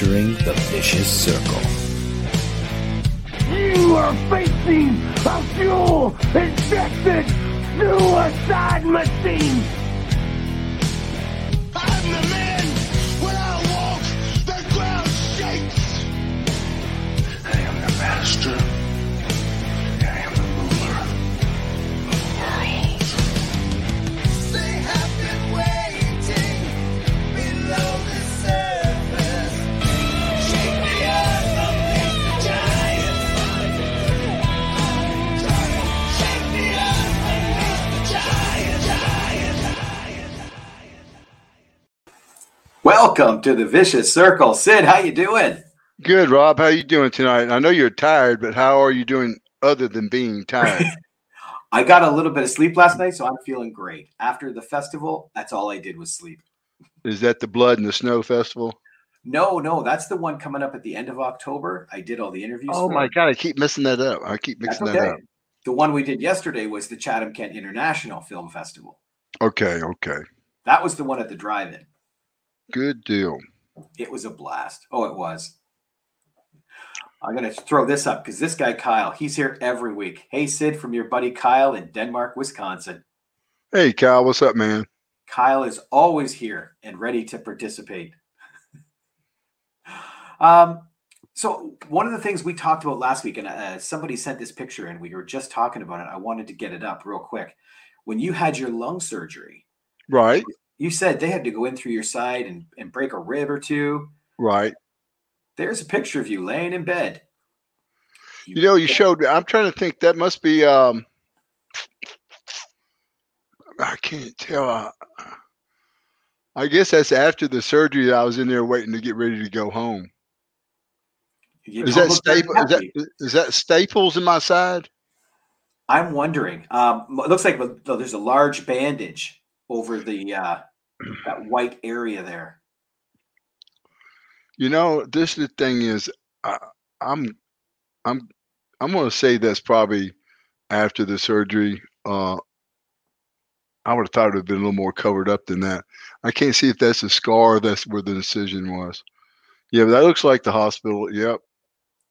Entering the vicious circle. You are facing a fuel injected suicide machine. I'm the man. When I walk, the ground shakes. I am the master. Welcome to the Vicious Circle. Sid, how you doing? Good, Rob. How you doing tonight? I know you're tired, but how are you doing other than being tired? I got a little bit of sleep last night, so I'm feeling great. After the festival, that's all I did was sleep. Is that the Blood and the Snow Festival? No, no, that's the one coming up at the end of October. I did all the interviews. Oh my it. God, I keep messing that up. I keep mixing okay. that up. The one we did yesterday was the Chatham Kent International Film Festival. Okay, okay. That was the one at the drive-in. Good deal. It was a blast. Oh, it was. I'm gonna throw this up because this guy Kyle, he's here every week. Hey Sid, from your buddy Kyle in Denmark, Wisconsin. Hey, Kyle, what's up, man? Kyle is always here and ready to participate. um, so one of the things we talked about last week, and uh, somebody sent this picture, and we were just talking about it. I wanted to get it up real quick. When you had your lung surgery, Right, you said they had to go in through your side and, and break a rib or two. right. There's a picture of you laying in bed. You know, you showed. I'm trying to think. That must be. um I can't tell. uh, I guess that's after the surgery. I was in there waiting to get ready to go home. You Is that staple? Is that that staples in my side? I'm wondering. Um, it looks like there's a large bandage over the uh, that white area there. You know, this the thing is, I, I'm, I'm, I'm going to say that's probably after the surgery. Uh, I would have thought it would have been a little more covered up than that. I can't see if that's a scar. That's where the incision was. Yeah, but that looks like the hospital. Yep.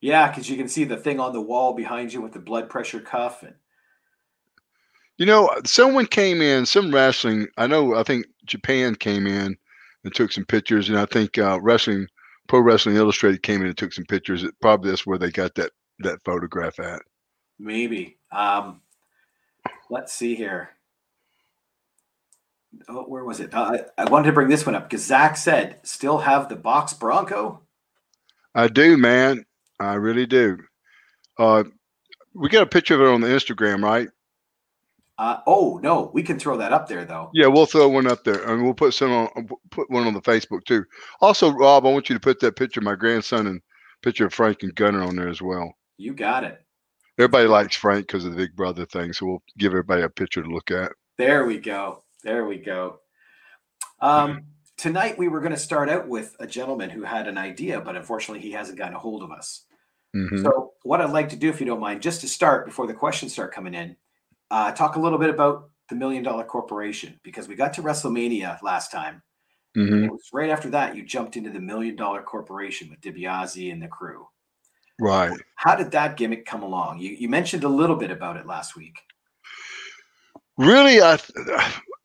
Yeah, because you can see the thing on the wall behind you with the blood pressure cuff and You know, someone came in, some wrestling. I know. I think Japan came in and took some pictures, and I think uh, wrestling, Pro Wrestling Illustrated came in and took some pictures. It, probably that's where they got that that photograph at. maybe. Um, let's see here. Oh, where was it? Uh, I, I wanted to bring this one up because Zach said, "Still have the box Bronco." I do, man. I really do. Uh, we got a picture of it on the Instagram, right? Uh, oh no, we can throw that up there though. Yeah, we'll throw one up there, and we'll put some on. Put one on the Facebook too. Also, Rob, I want you to put that picture of my grandson and picture of Frank and Gunner on there as well. You got it. Everybody likes Frank because of the Big Brother thing, so we'll give everybody a picture to look at. There we go. There we go. Um, tonight we were going to start out with a gentleman who had an idea, but unfortunately he hasn't gotten a hold of us. Mhm. So, what I'd like to do, if you don't mind, just to start before the questions start coming in, uh, talk a little bit about the Million Dollar Corporation because we got to WrestleMania last time. Mhm. It was right after that you jumped into the Million Dollar Corporation with DiBiase and the crew. Right. How did that gimmick come along? You, you mentioned a little bit about it last week. Really, I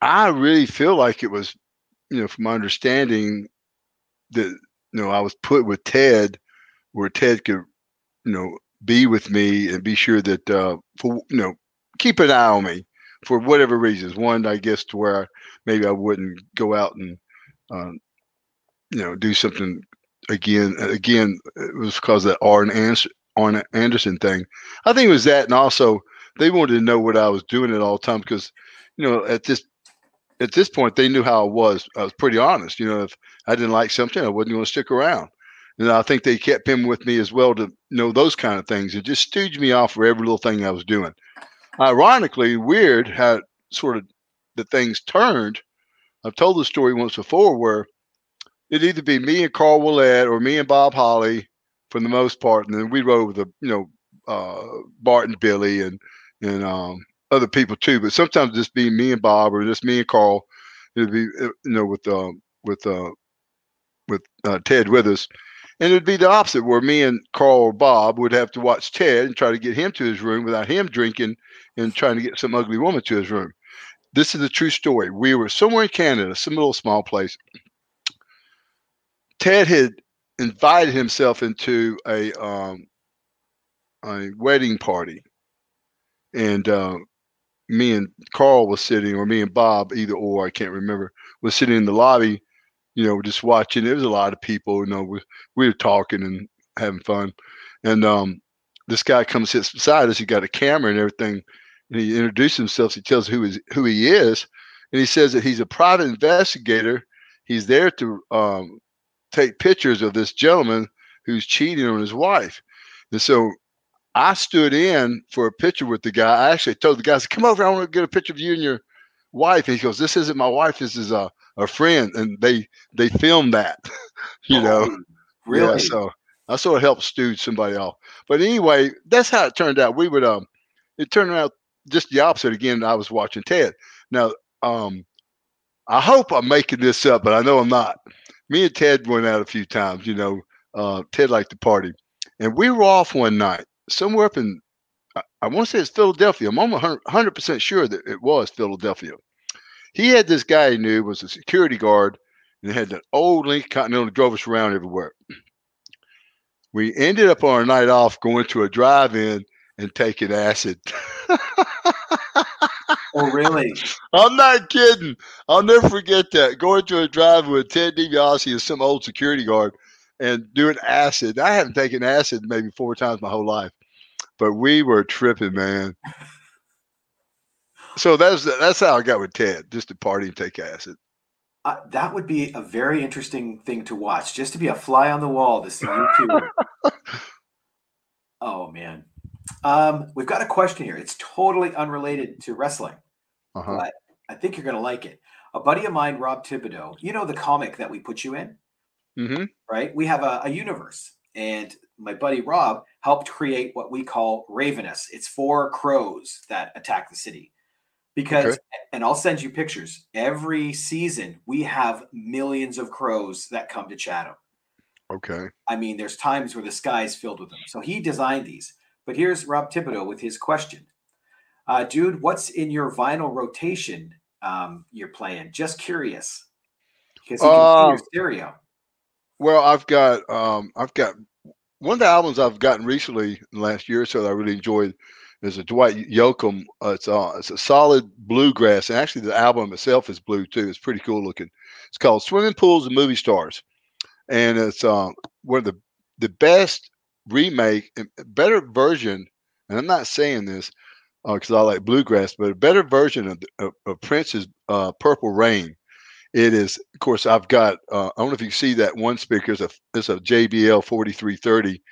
I really feel like it was, you know, from my understanding, that you know I was put with Ted, where Ted could, you know, be with me and be sure that uh, for you know keep an eye on me for whatever reasons. One, I guess, to where maybe I wouldn't go out and, um, you know, do something again. Again, it was because of that Arn Arn Anderson thing. I think it was that, and also they wanted to know what I was doing at all times because, you know, at this at this point they knew how I was. I was pretty honest. You know, if I didn't like something, I wasn't going to stick around. And I think they kept him with me as well to know those kind of things. It just stooged me off for every little thing I was doing. Ironically, weird how sort of the things turned. I've told the story once before where it'd either be me and Carl Ouellet or me and Bob Holly for the most part, and then we rode with the you know uh, Bart and Billy and and um, other people too. But sometimes just be me and Bob or just me and Carl. It'd be uh, you know with um, with uh, with uh, Ted with and it'd be the opposite where me and Carl or Bob would have to watch Ted and try to get him to his room without him drinking and trying to get some ugly woman to his room. This is a true story. We were somewhere in Canada, some little small place. Ted had invited himself into a um, a wedding party, and uh, me and Carl was sitting, or me and Bob, either or, I can't remember, was sitting in the lobby, you know, just watching. There was a lot of people, you know, we, we were talking and having fun, and um, this guy comes sits beside us. He got a camera and everything, and he introduces himself. He tells who is who he is, and he says that he's a private investigator. He's there to um, take pictures of this gentleman who's cheating on his wife. And so I stood in for a picture with the guy. I actually told the guy, I said, "Come over, I want to get a picture of you and your wife." And he goes, "This isn't my wife. This is a, a friend." And they they filmed that, you know. Oh, really? Yeah, so I sort of helped stooge somebody off. But anyway, that's how it turned out. We would um, it turned out just the opposite again. I was watching Ted. Now, um, I hope I'm making this up, but I know I'm not. Me and Ted went out a few times. You know, uh, Ted liked to party, and we were off one night somewhere up in. I, I want to say it's Philadelphia. I'm almost 100 percent sure that it was Philadelphia. He had this guy he knew was a security guard, and had an old Lincoln Continental that drove us around everywhere. We ended up on our night off going to a drive-in and taking acid. Oh, really? I'm not kidding. I'll never forget that. Going to a drive with Ted DiBiase and some old security guard and doing acid. I haven't taken acid maybe four times my whole life, but we were tripping, man. So that's that's how I got with Ted, just to party and take acid. Uh, that would be a very interesting thing to watch, just to be a fly on the wall to see you two. oh man, um, we've got a question here. It's totally unrelated to wrestling, Uh-huh. but I think you're going to like it. A buddy of mine, Rob Thibodeau, you know the comic that we put you in, hmm right? We have a, a universe, and my buddy Rob helped create what we call Ravenous. It's four crows that attack the city. Because, Okay. and I'll send you pictures. Every season, we have millions of crows that come to Chatham. Okay. I mean, there's times where the sky is filled with them. So he designed these. But here's Rob Thibodeau with his question. Uh, dude, what's in your vinyl rotation um, you're playing? Just curious. Because you can your stereo. Well, I've got um, I've got one of the albums I've gotten recently in the last year or so that I really enjoyed is a Dwight Yoakam. Uh, it's uh, it's a solid bluegrass, and actually the album itself is blue too. It's pretty cool looking. It's called Swimming Pools and Movie Stars, and it's um, one of the the best remake, better version. And I'm not saying this because I like bluegrass, but a better version of, of, of Prince's uh, Purple Rain. It is, of course, I've got. Uh, I don't know if you see that one speaker. It's a it's a JBL 4330.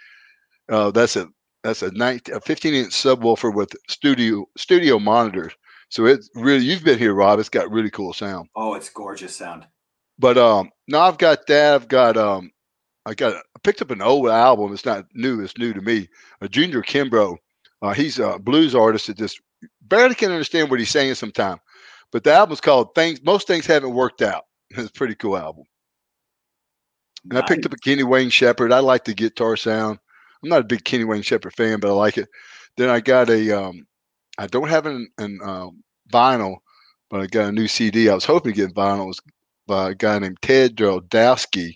Uh, that's a that's a 19, a 15 inch subwoofer with studio studio monitors. So it's really you've been here, Rob. It's got really cool sound. Oh, it's gorgeous sound. But um, now I've got that. I've got um, I got I picked up an old album. It's not new. It's new to me. A Junior Kimbrough. Uh, he's a blues artist that just barely can understand what he's saying sometimes. But the album's called "Things." Most things haven't worked out. It's a pretty cool album. And I picked up a Kenny Wayne Shepherd. I like the guitar sound. I'm not a big Kenny Wayne Shepherd fan, but I like it. Then I got a. Um, I don't have an, an um, vinyl, but I got a new CD. I was hoping to get vinyl. By a guy named Ted Dowski,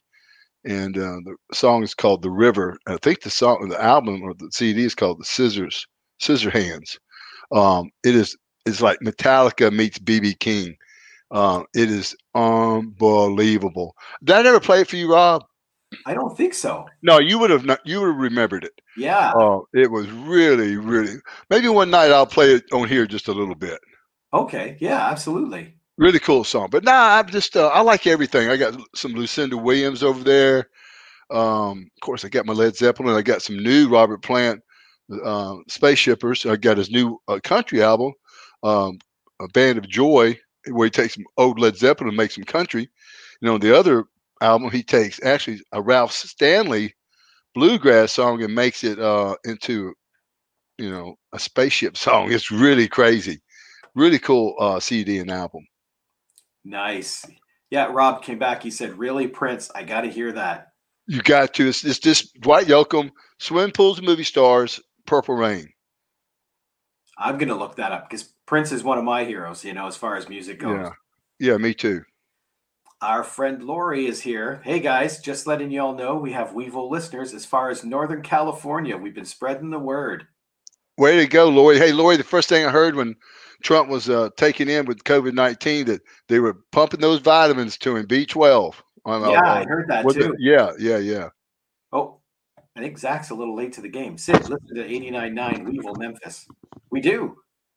and uh, the song is called "The River." I think the song, the album or the CD is called "The Scissors Scissor Hands." Um, it is it's like Metallica meets BB King. Um, it is unbelievable. Did I never play it for you, Rob? I don't think so. No, you would have not. You would have remembered it. Yeah. Oh, it was really, really. Maybe one night I'll play it on here just a little bit. Okay. Yeah, absolutely. Really cool song. But nah, I'm just uh, I like everything. I got some Lucinda Williams over there. Um, of course, I got my Led Zeppelin. I got some new Robert Plant, uh, Space Shifters. I got his new uh, country album, um, A Band of Joy, where he takes some old Led Zeppelin and makes some country. You know, the other album he takes actually a Ralph Stanley bluegrass song and makes it uh, into, you know, a spaceship song. It's really crazy, really cool uh, CD and album. Nice. Yeah, Rob came back. He said, "Really, Prince? I got to hear that." You got to. It's, it's just Dwight Yoakam, Swimming Pools and Movie Stars, Purple Rain. I'm gonna look that up because Prince is one of my heroes. You know, as far as music goes. Yeah. Yeah, me too. Our friend Lori is here. Hey guys, just letting you all know we have WEVL listeners as far as Northern California. We've been spreading the word. Way to go, Lori. Hey, Lori, the first thing I heard when Trump was uh, taken in with COVID 19 that they were pumping those vitamins to him, B12. On, yeah, I heard that too. it- yeah, yeah, yeah. Oh, I think Zach's a little late to the game. Sid, listen to 89.9 WEVL Memphis. We do.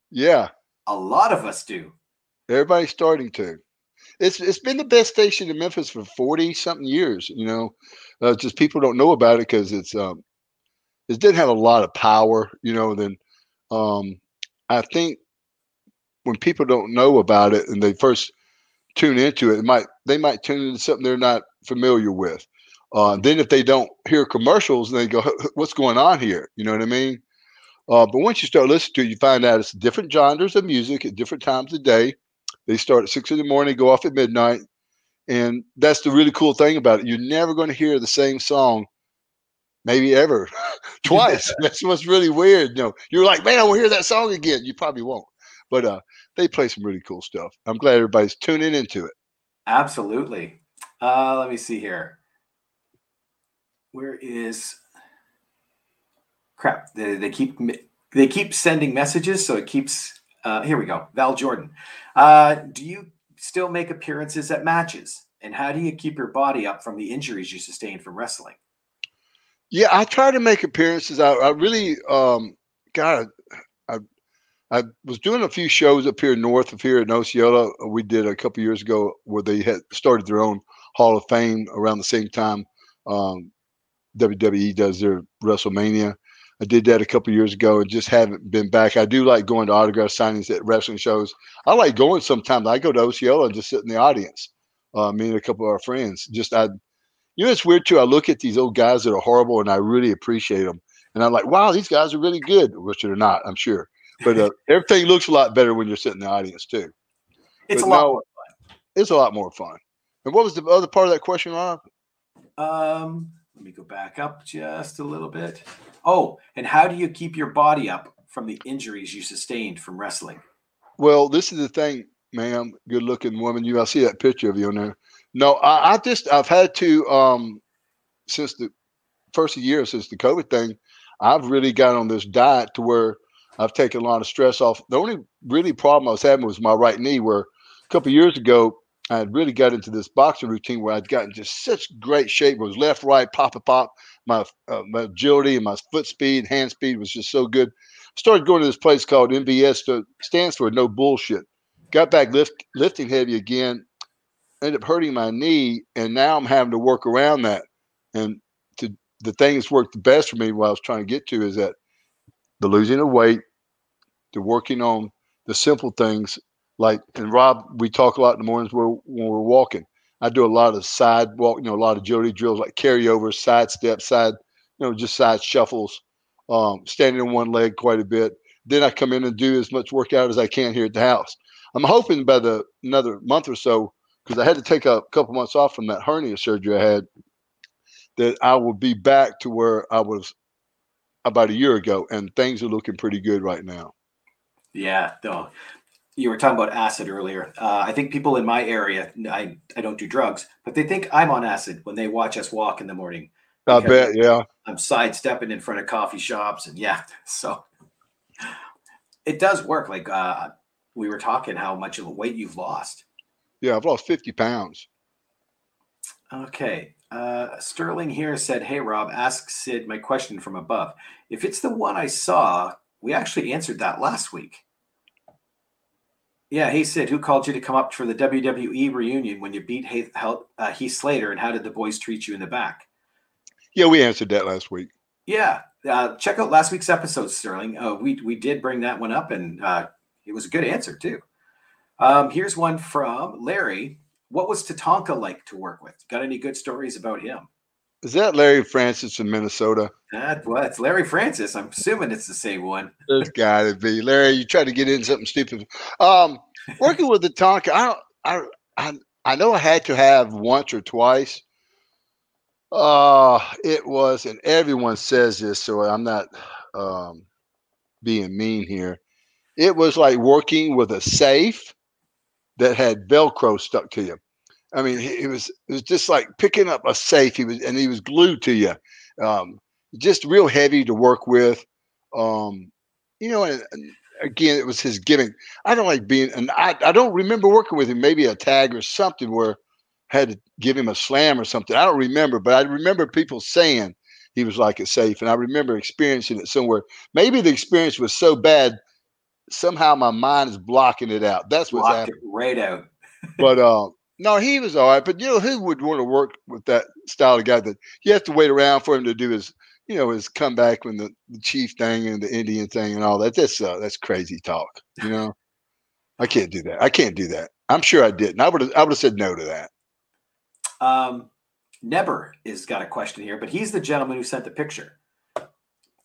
Yeah. A lot of us do. Everybody's starting to. It's it's been the best station in Memphis for forty something years. You know, uh, just people don't know about it because it's um, it didn't have a lot of power. You know, then um, I think when people don't know about it and they first tune into it, it might they might tune into something they're not familiar with. Uh, then if they don't hear commercials, they go, "What's going on here?" You know what I mean? Uh, but once you start listening to it, you find out it's different genres of music at different times of day. They start at six in the morning, go off at midnight, and that's the really cool thing about it. You're never going to hear the same song, maybe ever, twice. that's what's really weird. You know, you're like, man, I will hear that song again. You probably won't, but uh, they play some really cool stuff. I'm glad everybody's tuning into it. Absolutely. Uh, let me see here. Where is crap? They, they keep they keep sending messages, so it keeps. Uh, here we go. Val Jordan. Uh, do you still make appearances at matches? And how do you keep your body up from the injuries you sustained from wrestling? Yeah, I try to make appearances. I, I really, um, God, I, I was doing a few shows up here north of here in Osceola. We did a couple years ago where they had started their own Hall of Fame around the same time um, WWE does their WrestleMania. I did that a couple years ago and just haven't been back. I do like going to autograph signings at wrestling shows. I like going sometimes. I go to Osceola and just sit in the audience. Uh, me and a couple of our friends. Just I you know, it's weird too. I look at these old guys that are horrible, and I really appreciate them. And I'm like, wow, these guys are really good, which they're not, I'm sure. But uh, everything looks a lot better when you're sitting in the audience too. It's But a lot. no, more It's a lot more fun. And what was the other part of that question, Rob? Um, let me go back up just a little bit. Oh, and how do you keep your body up from the injuries you sustained from wrestling? Well, this is the thing, ma'am. Good looking woman. You, I see that picture of you on there. No, I, I just, I've had to, um, since the first year, since the COVID thing, I've really got on this diet to where I've taken a lot of stress off. The only really problem I was having was my right knee, where a couple years ago, I had really got into this boxing routine where I'd gotten just such great shape. It was left, right, pop, a pop. My, uh, my agility and my foot speed, hand speed was just so good. Started going to this place called NBS, stands for No Bullshit. Got back lift, lifting heavy again. Ended up hurting my knee, and now I'm having to work around that. And to the thing that's worked the best for me, what I was trying to get to, is that the losing of weight, the working on the simple things like and Rob, we talk a lot in the mornings where when we're walking. I do a lot of side walk, you know, a lot of agility drills like carryovers, side steps, side, you know, just side shuffles, um, standing on one leg quite a bit. Then I come in and do as much workout as I can here at the house. I'm hoping by the another month or so, because I had to take a couple months off from that hernia surgery I had, that I will be back to where I was about a year ago, and things are looking pretty good right now. Yeah, though you were talking about acid earlier. Uh, I think people in my area, I, I don't do drugs, but they think I'm on acid when they watch us walk in the morning. I bet, yeah. I'm sidestepping in front of coffee shops, and yeah, so it does work. Like uh, we were talking, how much of a weight you've lost. Yeah, I've lost 50 pounds. Okay. Uh, Sterling here said, Hey, Rob, ask Sid my question from above. If it's the one I saw, we actually answered that last week. Yeah, hey Sid, who called you to come up for the WWE reunion when you beat Heath, uh, Heath Slater, and how did the boys treat you in the back? Yeah, we answered that last week. Yeah, uh, check out last week's episode, Sterling. Uh, we we did bring that one up, and uh, it was a good answer too. Um, here's one from Larry. What was Tatanka like to work with? Got any good stories about him? Is that Larry Francis in Minnesota? That it's Larry Francis. I'm assuming it's the same one. There's got to be Larry. You tried to get in something stupid. Um, working with the Tonka, I don't. I, I I know I had to have once or twice. Uh it was, and everyone says this, so I'm not um, being mean here. It was like working with a safe that had Velcro stuck to you. I mean, it was it was just like picking up a safe. He was and he was glued to you. Um, just real heavy to work with. Um, you know, and, and again, it was his giving. I don't like being, and I, I don't remember working with him. Maybe a tag or something where I had to give him a slam or something. I don't remember, but I remember people saying he was like a safe, and I remember experiencing it somewhere. Maybe the experience was so bad, somehow my mind is blocking it out. That's what's Blocked happening. it right out. But uh, no, he was all right. But you know, who would want to work with that style of guy that you have to wait around for him to do his, you know, his comeback when the, the chief thing and the Indian thing and all that. That's uh, that's crazy talk. You know, I can't do that. I can't do that. I'm sure I didn't. I would. I would have said no to that. Um, Neber is got a question here, but he's the gentleman who sent the picture.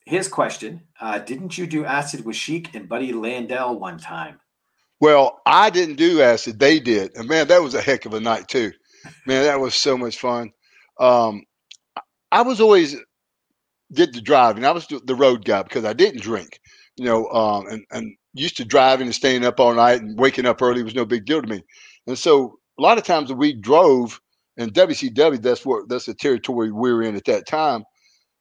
His question: uh, Didn't you do acid with Sheik and Buddy Landel one time? Well, I didn't do acid. They did, and man, that was a heck of a night too. Man, that was so much fun. Um, I was always did the driving. I was the road guy because I didn't drink, you know, um, and and used to driving and staying up all night and waking up early was no big deal to me. And so a lot of times we drove and WCW, that's what that's the territory we were in at that time.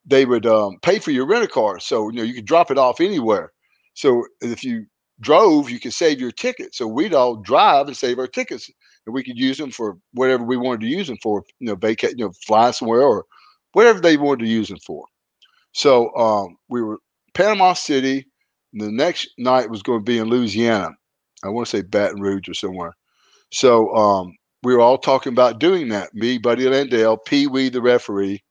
They would um, pay for your rental car, so you know you could drop it off anywhere. So if you drove, you could save your ticket. So we'd all drive and save our tickets, and we could use them for whatever we wanted to use them for. You know, vacate, you know, fly somewhere or whatever they wanted to use them for. So um, we were Panama City. The next night was going to be in Louisiana. I want to say Baton Rouge or somewhere. So um, we were all talking about doing that. Me, Buddy Landel, Pee Wee, the referee,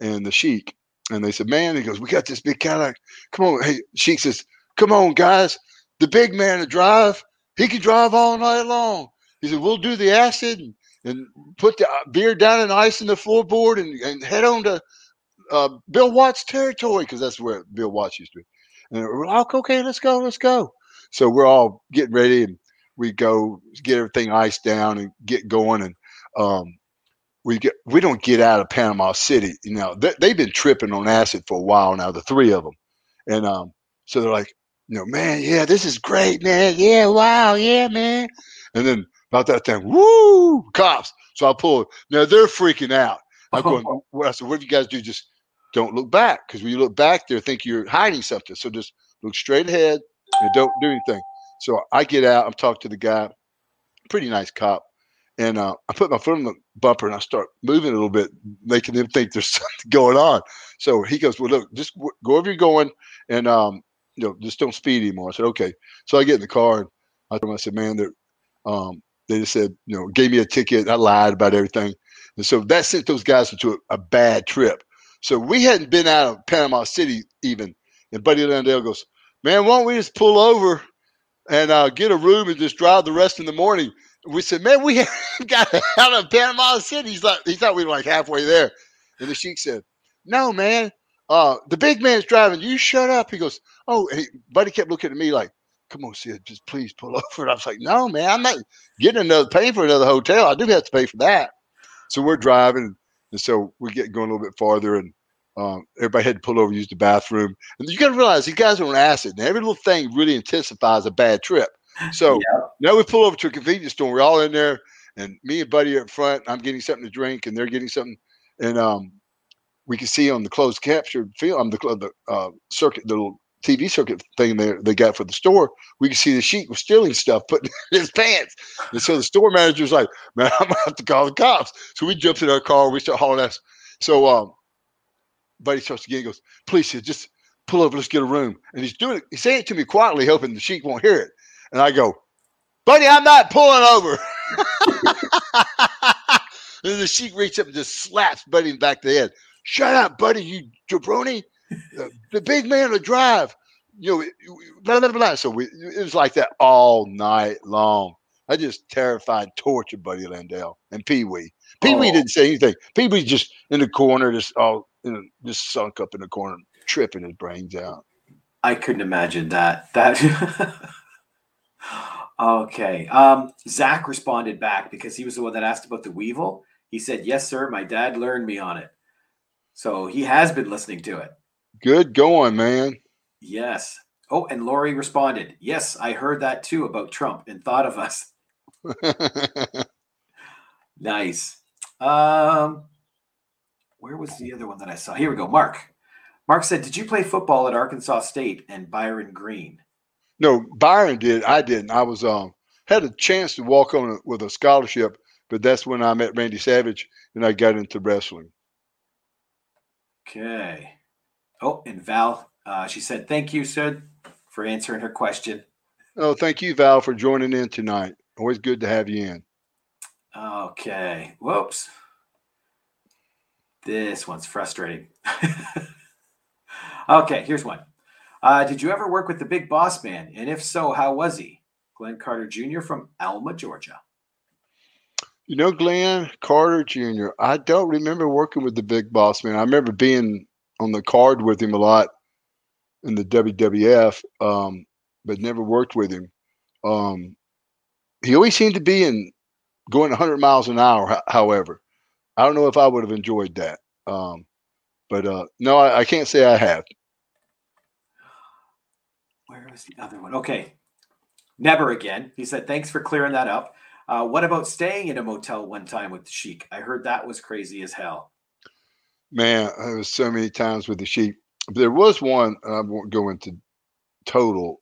and the Sheik. And they said, "Man," he goes, "We got this big Cadillac. Come on." Hey, Sheik says, "Come on, guys. The big man to drive. He can drive all night long." He said, "We'll do the acid and, and put the uh, beer down and ice in the floorboard and, and head on to uh, Bill Watts territory because that's where Bill Watts used to be." And we're like, "Okay, let's go, let's go." So we're all getting ready and we go get everything iced down and get going and um, we get we don't get out of Panama City. You know, they, they've been tripping on acid for a while now, the three of them, and um, so they're like, you know, man, yeah, this is great, man, yeah, wow, yeah, man, and then about that time, woo, cops. So I pull. Now they're freaking out. I'm going. Well, I said, what do you guys do? Just don't look back because when you look back, they think you're hiding something. So just look straight ahead and don't do anything. So I get out. I'm talking to the guy, pretty nice cop, and uh, I put my foot on the bumper and I start moving a little bit, making them think there's something going on. So he goes, "Well, look, just w- go wherever you're going, and um, you know, just don't speed anymore." I said, "Okay." So I get in the car and I told him, I said, "Man, um, they just said, you know, gave me a ticket. I lied about everything, and so that sent those guys into a, a bad trip. So we hadn't been out of Panama City even, and Buddy Landel goes, "Man, why don't we just pull over?" and uh, get a room and just drive the rest of the morning. We said, man, we got out of Panama City. He's like, he thought we were like halfway there. And the sheik said, no, man, uh, the big man's driving. You shut up. He goes, oh, he, buddy kept looking at me like, come on, Sid, just please pull over. And I was like, no, man, I'm not getting another, paying for another hotel. I do have to pay for that. So we're driving. And so we get going a little bit farther and um, everybody had to pull over, use the bathroom. And you got to realize these guys are on acid, and every little thing really intensifies a bad trip. So now we pull over to a convenience store. We're all in there, and me and Buddy are up front. I'm getting something to drink, and they're getting something. And um, we can see on the closed capture film, the the uh, circuit, the little TV circuit thing they they got for the store. We can see the sheik was stealing stuff, putting in his pants. And so the store manager's like, "Man, I'm gonna have to call the cops." So we jump in our car. We start hauling ass. So um, Buddy starts again. Goes, "Please, Sid, just pull over. Let's get a room." And he's doing it. He's saying it to me quietly, hoping the sheik won't hear it. And I go, Buddy, I'm not pulling over. and the sheik reaches up and just slaps Buddy in the back of the head. Shut up, buddy, you jabroni. The, the big man will drive. You know, blah, blah, blah. So we, it was like that all night long. I just terrified, tortured Buddy Landel and Pee Wee. Pee Wee Oh. didn't say anything. Pee Wee just in the corner, just all you know, just sunk up in the corner, tripping his brains out. I couldn't imagine that. That. okay. Um, Zach responded back because he was the one that asked about the WEVL. He said, "Yes, sir. My dad learned me on it." So he has been listening to it. Good going, man. Yes. Oh, and Lori responded, "Yes, I heard that too about Trump and thought of us." Nice. Um, where was the other one that I saw? Here we go. Mark. Mark said, "Did you play football at Arkansas State and Byron Green?" no, Byron did. I didn't. I was um had a chance to walk on with a scholarship, but that's when I met Randy Savage and I got into wrestling. Okay. Oh, and Val, uh, she said, "Thank you, sir, for answering her question." Oh, thank you, Val, for joining in tonight. Always good to have you in. Okay. Whoops. This one's frustrating. okay, here's one. Uh, did you ever work with the big boss man? And if so, how was he? Glenn Carter Jr. from Alma, Georgia. You know, Glenn Carter Jr., I don't remember working with the big boss man. I remember being on the card with him a lot in the WWF, um, but never worked with him. Um, he always seemed to be in going 100 miles an hour, however. I don't know if I would have enjoyed that. Um, but uh, no, I, I can't say I have. Where was the other one? Okay. Never again. He said, thanks for clearing that up. Uh, what about staying in a motel one time with the Sheik? I heard that was crazy as hell. Man, there was so many times with the sheep. There was one, I won't go into total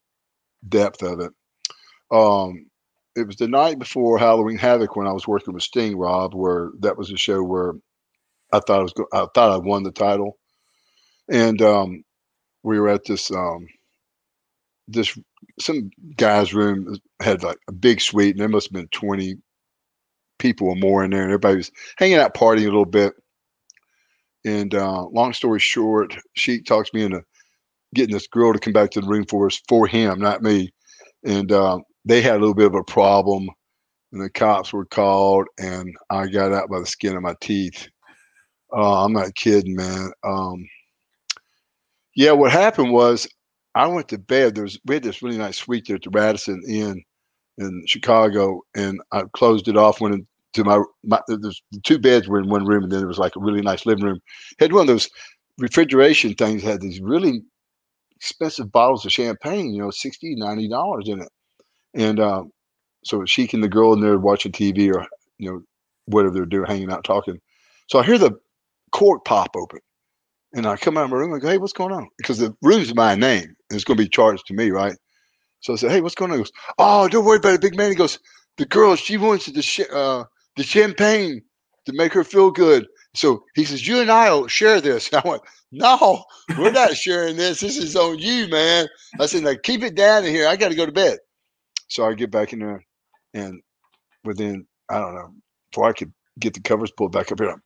depth of it. Um, it was the night before Halloween Havoc when I was working with Sting Rob, where that was a show where I thought I was go- I thought I won the title, and um, we were at this um, this some guy's room had like a big suite, and there must have been twenty people or more in there, and everybody was hanging out, partying a little bit. And uh, long story short, she talks me into getting this girl to come back to the room for us for him, not me. And uh, they had a little bit of a problem, and the cops were called, and I got out by the skin of my teeth. Uh, I'm not kidding, man. Um, yeah, what happened was I went to bed. There's we had this really nice suite there at the Radisson Inn in Chicago, and I closed it off. Went into my, my there's the two beds were in one room, and then there was like a really nice living room. Had one of those refrigeration things. Had these really expensive bottles of champagne, you know, 60 90 dollars in it. And um, so she and the girl in there watching TV or you know whatever they're doing, hanging out talking. So I hear the cork pop open. And I come out of my room and go, hey, what's going on? Because the room's my name and it's going to be charged to me, right? So I said, hey, what's going on? He goes, oh, don't worry about it, big man. He goes, the girl, she wants to sh- uh, the champagne to make her feel good. So he says, you and I will share this. And I went, no, we're not sharing this. This is on you, man. I said, now keep it down in here. I got to go to bed. So I get back in there and within, I don't know, before I could get the covers pulled back up here, I'm,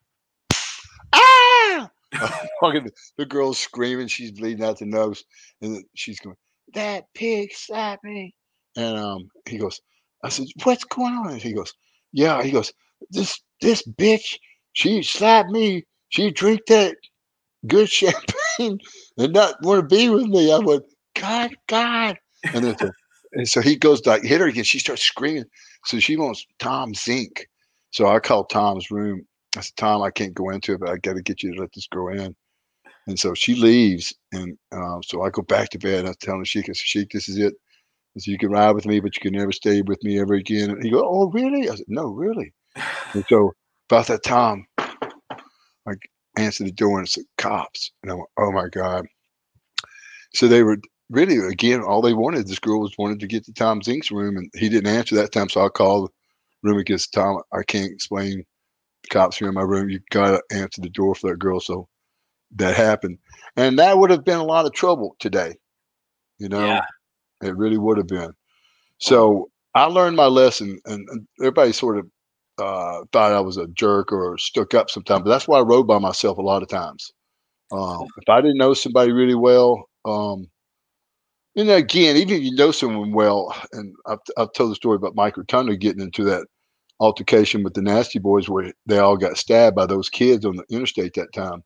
ah! The girl's screaming, she's bleeding out the nose, and she's going, "That pig slapped me!" And um, he goes, "I said, what's going on?" And he goes, "Yeah." He goes, "This this bitch, she slapped me. She drink that good champagne and not want to be with me." I went, "God, God!" And then so, and so he goes to like, hit her again. She starts screaming. So she wants Tom Zenk. So I called Tom's room. I said, Tom, I can't go into it, but I got to get you to let this girl in. And so she leaves. And um, so I go back to bed. And I'm telling Sheik, I said, this is it. Said, you can ride with me, but you can never stay with me ever again. And he goes, oh, really? I said, no, really. And so about that time, I answered the door and it said, cops. And I went, oh my God. So they were really, again, all they wanted, this girl was wanted to get to Tom Zenk's room. And he didn't answer that time. So I called the room against Tom. I can't explain cops here in my room. You gotta answer the door for that girl. So that happened, and that would have been a lot of trouble today. You know, Yeah. It really would have been. So I learned my lesson, and, and everybody sort of uh, thought I was a jerk or stuck up sometimes. But that's why I rode by myself a lot of times. Um, if I didn't know somebody really well, um, and again, even if you know someone well, and I've, I've told the story about Mike Rotunda getting into that altercation with the Nasty Boys where they all got stabbed by those kids on the interstate that time.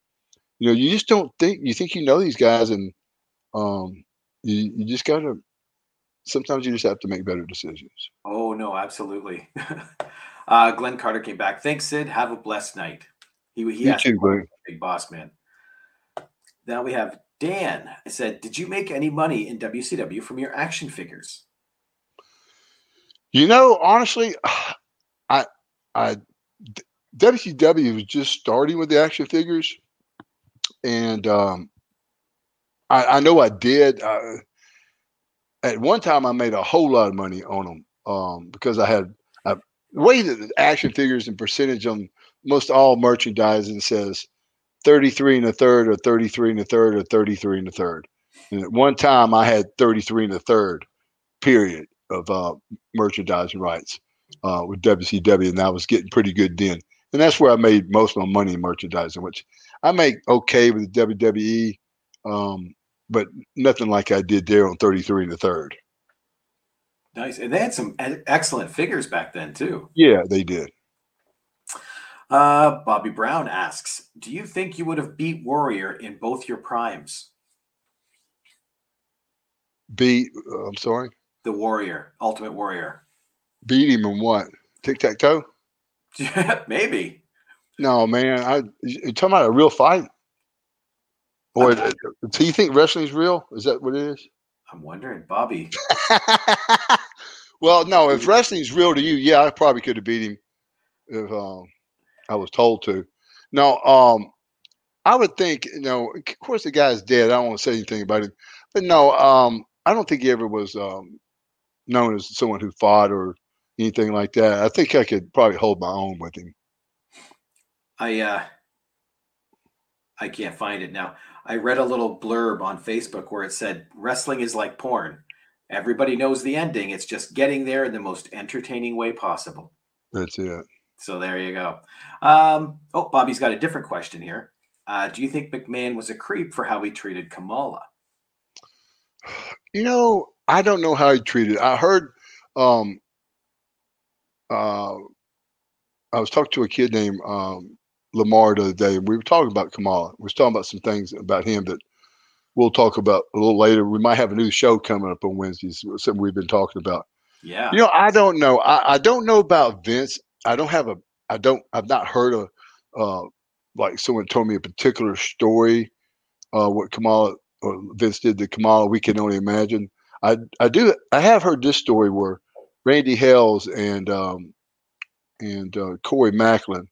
You know, you just don't think you think you know these guys, and um, you you just gotta. Sometimes you just have to make better decisions. Oh no, absolutely. uh, Glenn Carter came back. Thanks, Sid. Have a blessed night. He he You asked too, big boss man. Now we have Dan. I said, did you make any money in WCW from your action figures? You know, honestly, I I WCW was just starting with the action figures, and um, I, I know I did. Uh, at one time, I made a whole lot of money on them um, because I had the way that the action figures and percentage on most all merchandising says 33 and a third, or 33 and a third, or 33 and a third. And at one time, I had 33 and a third, period, of uh, merchandising rights uh, with WCW, and I was getting pretty good then. And that's where I made most of my money in merchandising, which I make okay with the WWE, um, but nothing like I did there on 33 and the third. Nice. And they had some excellent figures back then, too. Yeah, they did. Uh, Bobby Brown asks, do you think you would have beat Warrior in both your primes? Beat, uh, I'm sorry, The Warrior, Ultimate Warrior. beat him in what? Tic tac toe? Maybe. No, man. I you talking about a real fight? Uh, do you think wrestling's real? Is that what it is? I'm wondering, Bobby. well, no. If wrestling's real to you, yeah, I probably could have beat him if um, I was told to. No, um, I would think. You know, of course, the guy's dead. I don't want to say anything about him, but no, um, I don't think he ever was um, known as someone who fought or anything like that. I think I could probably hold my own with him. I uh I can't find it now. I read a little blurb on Facebook where it said wrestling is like porn. Everybody knows the ending. It's just getting there in the most entertaining way possible. That's it. So there you go. Um, oh, Bobby's got a different question here. Uh, do you think McMahon was a creep for how he treated Kamala? You know, I don't know how he treated. I heard um uh I was talking to a kid named um Lamar the other day, we were talking about Kamala. We was talking about some things about him that we'll talk about a little later. We might have a new show coming up on Wednesdays, something we've been talking about. Yeah. You know, I don't know. I, I don't know about Vince. I don't have a. I don't. I've not heard a, Uh, like someone told me a particular story. Uh, what Kamala or Vince did to Kamala, we can only imagine. I I do. I have heard this story where Randy Hales and um, and uh, Corey Maclin,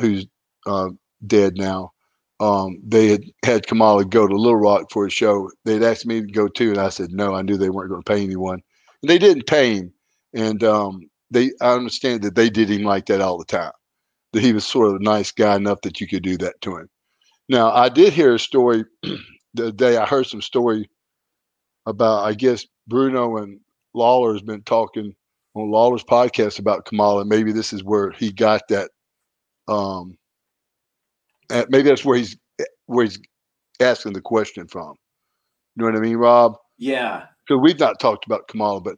who's uh, dead now, um, they had had Kamala go to Little Rock for a show. They'd asked me to go too, and I said no. I knew they weren't going to pay anyone. And they didn't pay him, and um, they I understand that they did him like that all the time. That he was sort of a nice guy enough that you could do that to him. Now I did hear a story the day I heard some story about I guess Bruno and Lawler has been talking on Lawler's podcast about Kamala. Maybe this is where he got that. Um, maybe that's where he's where he's asking the question from. You know what I mean, Rob? Yeah. Because we've not talked about Kamala, but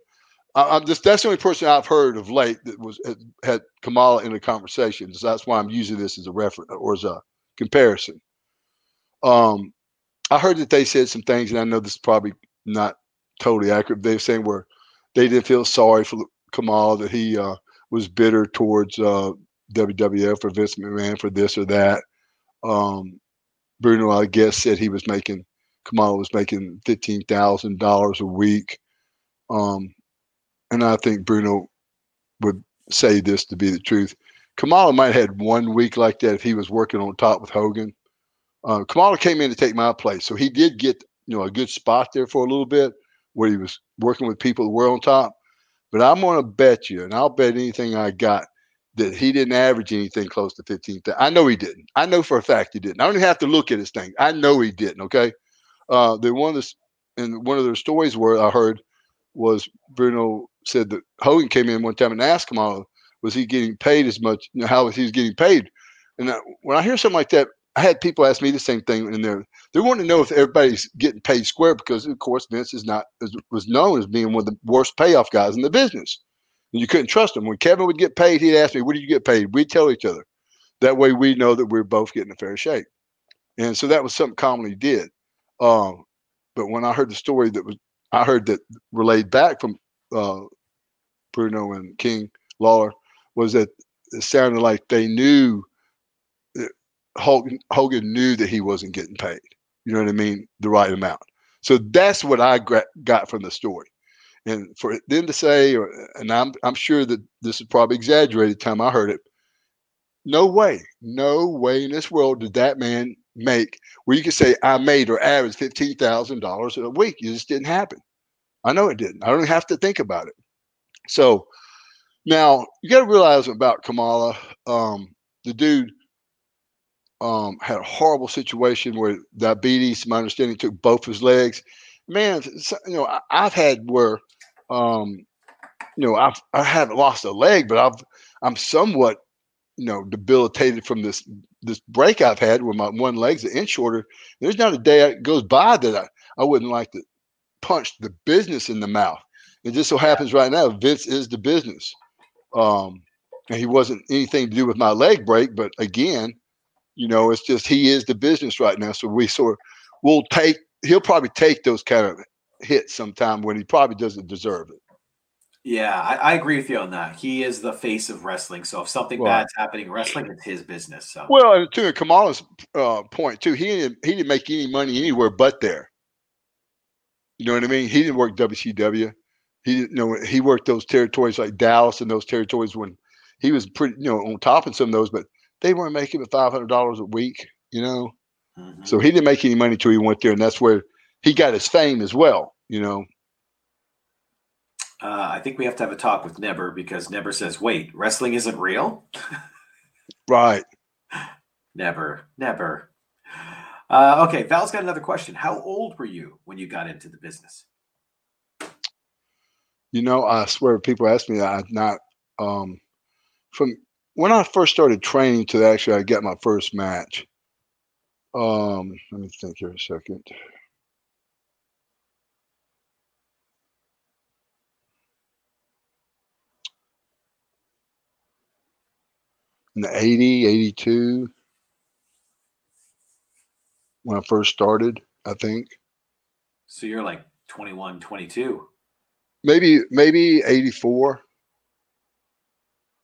I, I'm just that's the only person I've heard of late that was had, had Kamala in the conversation. So that's why I'm using this as a reference or as a comparison. Um, I heard that they said some things, and I know this is probably not totally accurate. They were saying where they didn't feel sorry for Kamala that he uh, was bitter towards uh, WWF or Vince McMahon for this or that. Um, Bruno, I guess, said he was making Kamala was making fifteen thousand dollars a week, um, and I think Bruno would say this to be the truth. Kamala might have had one week like that if he was working on top with Hogan. Uh, Kamala came in to take my place, so he did get you know a good spot there for a little bit where he was working with people that were on top. But I'm going to bet you, and I'll bet anything I got, that he didn't average anything close to 15,000. I know he didn't. I know for a fact he didn't. I don't even have to look at his thing. I know he didn't. Okay. Uh, the one of the, and one of the stories where I heard was Bruno said that Hogan came in one time and asked Kamala, was he getting paid as much? You know, how was he getting paid? And I, when I hear something like that, I had people ask me the same thing, and they're they want to know if everybody's getting paid square because, of course, Vince is not was known as being one of the worst payoff guys in the business. You couldn't trust him. When Kevin would get paid, he'd ask me, "What do you get paid?" We'd tell each other. That way, we know that we're both getting a fair shake. And so that was something commonly did. Um, but when I heard the story that was, I heard that relayed back from uh, Bruno and King Lawler was that it sounded like they knew Hogan, Hogan knew that he wasn't getting paid. You know what I mean? The right amount. So that's what I got from the story. And for them to say, or, and I'm I'm sure that this is probably exaggerated. Time I heard it, no way, no way in this world did that man make where you could say I made or averaged fifteen thousand dollars a week. It just didn't happen. I know it didn't. I don't have to think about it. So now you got to realize about Kamala. Um, the dude um, had a horrible situation where diabetes, my understanding, took both his legs. Man, you know, I, have had where, um, you know, I've I haven't lost a leg, but I've I'm somewhat, you know, debilitated from this this break I've had where my one leg's an inch shorter. There's not a day that goes by that I, I wouldn't like to punch the business in the mouth. It just so happens right now Vince is the business. Um, and he wasn't anything to do with my leg break, but again, you know, it's just he is the business right now. So we sort of will take he'll probably take those kind of hits sometime when he probably doesn't deserve it. Yeah, I, I, agree with you on that. He is the face of wrestling. So if something bad's happening in wrestling, it's his business. So well, to Kamala's uh, point too, he didn't he didn't make any money anywhere but there. You know what I mean? He didn't work WCW. He didn't you know he worked those territories like Dallas and those territories when he was pretty you know on top in some of those, but they weren't making five hundred dollars a week, you know. Mm-hmm. So he didn't make any money till he went there, and that's where he got his fame as well, you know. Uh, I think we have to have a talk with Neber because Neber says, "Wait, wrestling isn't real." right. Never, never. Uh, okay, Val's got another question. How old were you when you got into the business? You know, I swear, people ask me that. I'm not um, from when I first started training to actually I get my first match, um, let me think here a second. In the 80, 82, when I first started, I think. So you're like 21, 22. Maybe, maybe 84.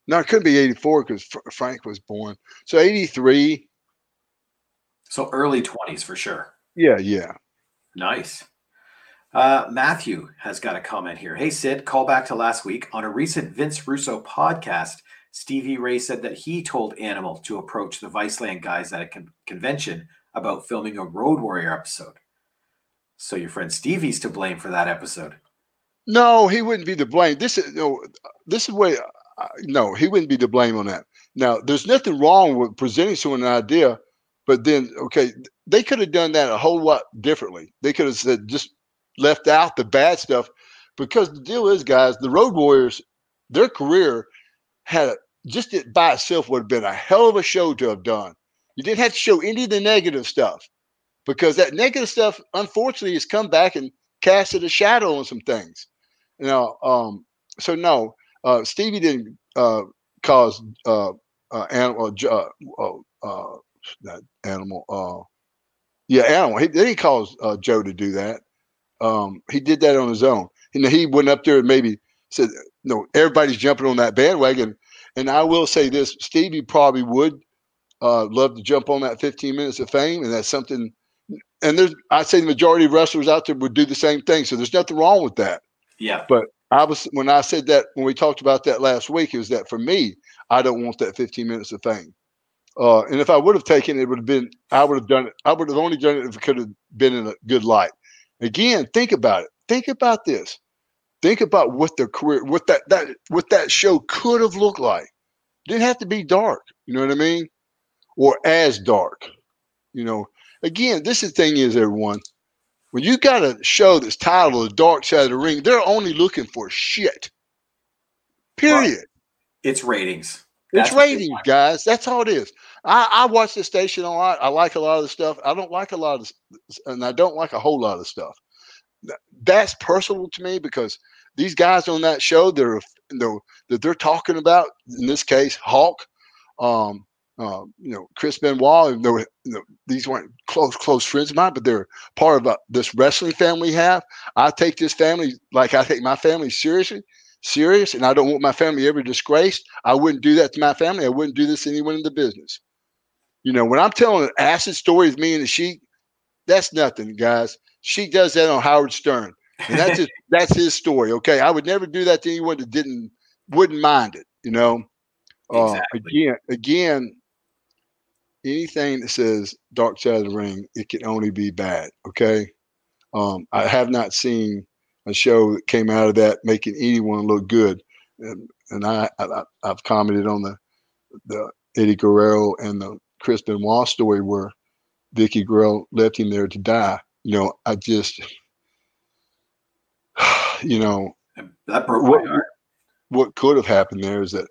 No, it couldn't be 84 because Fr- Frank was born. So 83. So early 20s for sure. Yeah, yeah. Nice. Uh, Matthew has got a comment here. Hey, Sid, call back to last week. On a recent Vince Russo podcast, Stevie Ray said that he told Animal to approach the Viceland guys at a con- convention about filming a Road Warrior episode. So your friend Stevie's to blame for that episode. No, he wouldn't be to blame. This is no. This is where no, he wouldn't be to blame on that. Now, there's nothing wrong with presenting someone an idea, but then, okay, they could have done that a whole lot differently. They could have said just left out the bad stuff because the deal is, guys, the Road Warriors, their career had just it by itself would have been a hell of a show to have done. You didn't have to show any of the negative stuff because that negative stuff, unfortunately, has come back and casted a shadow on some things. Now, um, so no, uh, Stevie didn't uh, cause uh, uh, animal, uh, uh, uh, that animal, uh, yeah, animal. He, didn't cause uh, Joe to do that. Um, he did that on his own. And he went up there and maybe said, "No, everybody's jumping on that bandwagon." And I will say this: Stevie probably would uh, love to jump on that 15 minutes of fame, and that's something. And there's, I'd say, the majority of wrestlers out there would do the same thing. So there's nothing wrong with that. Yeah. But I was when I said that when we talked about that last week, is that for me, I don't want that 15 minutes of fame. Uh, and if I would have taken it, it would have been I would have done it. I would have only done it if it could have been in a good light. Again, think about it. Think about this. Think about what the career, what that that what that show could have looked like. It didn't have to be dark. You know what I mean? Or as dark. You know. Again, this is the thing is everyone when you got a show that's titled The Dark Side of the Ring, they're only looking for shit. Period. It's ratings. It's That's ratings, guys. That's all it is. I, I watch the station a lot. I like a lot of the stuff. I don't like a lot of, s- and I don't like a whole lot of stuff. That's personal to me because these guys on that show, they're they're that they're talking about in this case, Hawk, um, uh, you know, Chris Benoit. even though, you know, these weren't close close friends of mine, but they're part of uh, this wrestling family we have. I take this family like I take my family seriously, serious, and I don't want my family ever disgraced. I wouldn't do that to my family. I wouldn't do this to anyone in the business. You know, when I'm telling an acid story of me and the Sheik, that's nothing, guys. She does that on Howard Stern, and that's just that's his story. Okay, I would never do that to anyone that didn't wouldn't mind it. You know, uh, again, again, anything that says dark side of the ring, it can only be bad. Okay, um, I have not seen a show that came out of that making anyone look good, and, and I, I I've commented on the the Eddie Guerrero and the Chris Benoit story where Vickie Guerrero left him there to die. You know, I just, you know, That broke What- what could have happened there is that